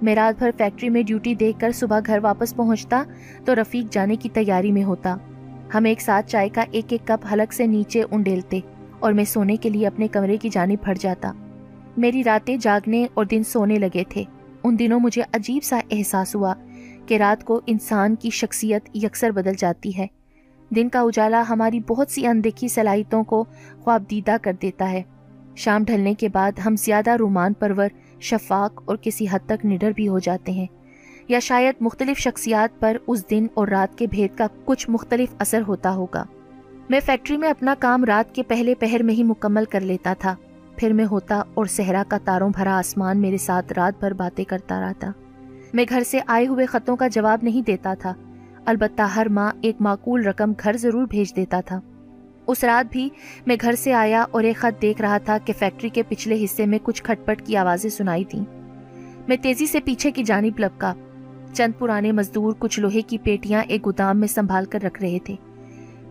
میں رات بھر فیکٹری میں ڈیوٹی دیکھ کر صبح گھر واپس پہنچتا تو رفیق جانے کی تیاری میں ہوتا۔ ہم ایک ساتھ چائے کا ایک ایک کپ حلق سے نیچے انڈیلتے اور میں سونے کے لیے اپنے کمرے کی جانب پھٹ جاتا۔ میری راتیں جاگنے اور دن سونے لگے تھے۔ ان دنوں مجھے عجیب سا احساس ہوا۔ کہ رات کو انسان کی شخصیت یکسر بدل جاتی ہے۔ دن کا اجالا ہماری بہت سی اندیکھی صلاحیتوں کو خواب دیدہ کر دیتا ہے۔ شام ڈھلنے کے بعد ہم زیادہ رومان پرور، شفاق اور کسی حد تک نڈر بھی ہو جاتے ہیں۔ یا شاید مختلف شخصیات پر اس دن اور رات کے بھید کا کچھ مختلف اثر ہوتا ہوگا۔ میں فیکٹری میں اپنا کام رات کے پہلے پہر میں ہی مکمل کر لیتا تھا۔ پھر میں ہوتا اور صحرا کا تاروں بھرا آسمان میرے ساتھ رات بھر باتیں کرتا رہتا۔ میں گھر سے آئے ہوئے خطوں کا جواب نہیں دیتا تھا۔ البتہ ہر ماہ ایک معقول رقم گھر ضرور بھیج دیتا تھا۔ اس رات بھی میں گھر سے آیا اور ایک خط دیکھ رہا تھا کہ فیکٹری کے پچھلے حصے میں کچھ کھٹ پٹ کی آوازیں سنائی تھیں۔ میں تیزی سے پیچھے کی جانب لپکا۔ چند پرانے مزدور کچھ لوہے کی پیٹیاں ایک گودام میں سنبھال کر رکھ رہے تھے۔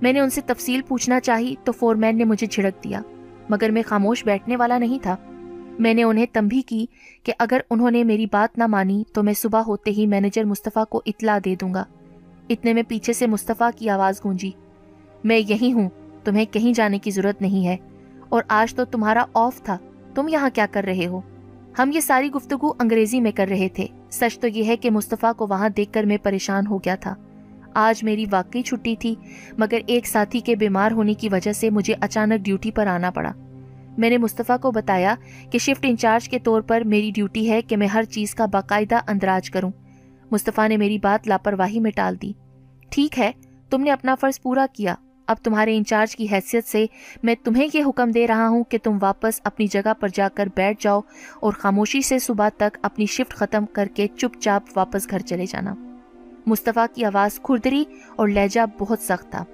میں نے ان سے تفصیل پوچھنا چاہی تو فورمین نے مجھے جھڑک دیا، مگر میں خاموش بیٹھنے والا نہیں تھا۔ میں نے انہیں تمبی کی کہ اگر انہوں نے میری بات نہ مانی تو میں صبح ہوتے ہی مینیجر مصطفیٰ کو اطلاع دے دوں گا۔ اتنے میں پیچھے سے مصطفیٰ کی آواز گونجی۔ میں یہی ہوں، تمہیں کہیں جانے کی ضرورت نہیں ہے۔ اور آج تو تمہارا آف تھا، تم یہاں کیا کر رہے ہو؟ ہم یہ ساری گفتگو انگریزی میں کر رہے تھے۔ سچ تو یہ ہے کہ مصطفیٰ کو وہاں دیکھ کر میں پریشان ہو گیا تھا۔ آج میری واقعی چھٹی تھی، مگر ایک ساتھی کے بیمار ہونے کی وجہ سے مجھے اچانک ڈیوٹی پر آنا پڑا۔ میں نے مصطفیٰ کو بتایا کہ شفٹ انچارج کے طور پر میری ڈیوٹی ہے کہ میں ہر چیز کا باقاعدہ اندراج کروں۔ مصطفیٰ نے میری بات لاپرواہی میں ٹال دی۔ ٹھیک ہے، تم نے اپنا فرض پورا کیا۔ اب تمہارے انچارج کی حیثیت سے میں تمہیں یہ حکم دے رہا ہوں کہ تم واپس اپنی جگہ پر جا کر بیٹھ جاؤ اور خاموشی سے صبح تک اپنی شفٹ ختم کر کے چپ چاپ واپس گھر چلے جانا۔ مصطفیٰ کی آواز کھردری اور لہجہ بہت سخت تھا۔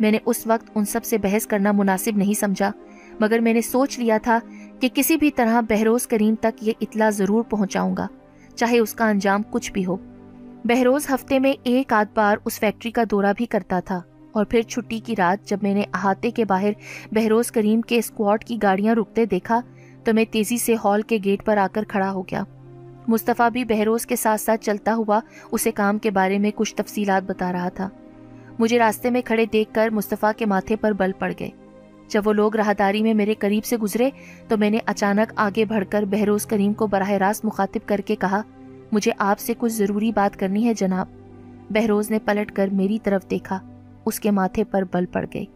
میں نے اس وقت ان سب سے بحث کرنا مناسب نہیں سمجھا۔ مگر میں نے سوچ لیا تھا کہ کسی بھی طرح بہروز کریم تک یہ اطلاع ضرور پہنچاؤں گا، چاہے اس کا انجام کچھ بھی ہو۔ بہروز ہفتے میں ایک آدھ بار اس فیکٹری کا دورہ بھی کرتا تھا اور پھر چھٹی کی رات جب میں نے احاطے کے باہر بہروز کریم کے اسکواڈ کی گاڑیاں رکتے دیکھا تو میں تیزی سے ہال کے گیٹ پر آ کر کھڑا ہو گیا۔ مصطفیٰ بھی بہروز کے ساتھ ساتھ چلتا ہوا اسے کام کے بارے میں کچھ تفصیلات بتا رہا تھا۔ مجھے راستے میں کھڑے دیکھ کر مصطفیٰ کے ماتھے پر بل پڑ گئے۔ جب وہ لوگ راہداری میں میرے قریب سے گزرے تو میں نے اچانک آگے بڑھ کر بہروز کریم کو براہ راست مخاطب کر کے کہا، مجھے آپ سے کچھ ضروری بات کرنی ہے جناب۔ بہروز نے پلٹ کر میری طرف دیکھا، اس کے ماتھے پر بل پڑ گئی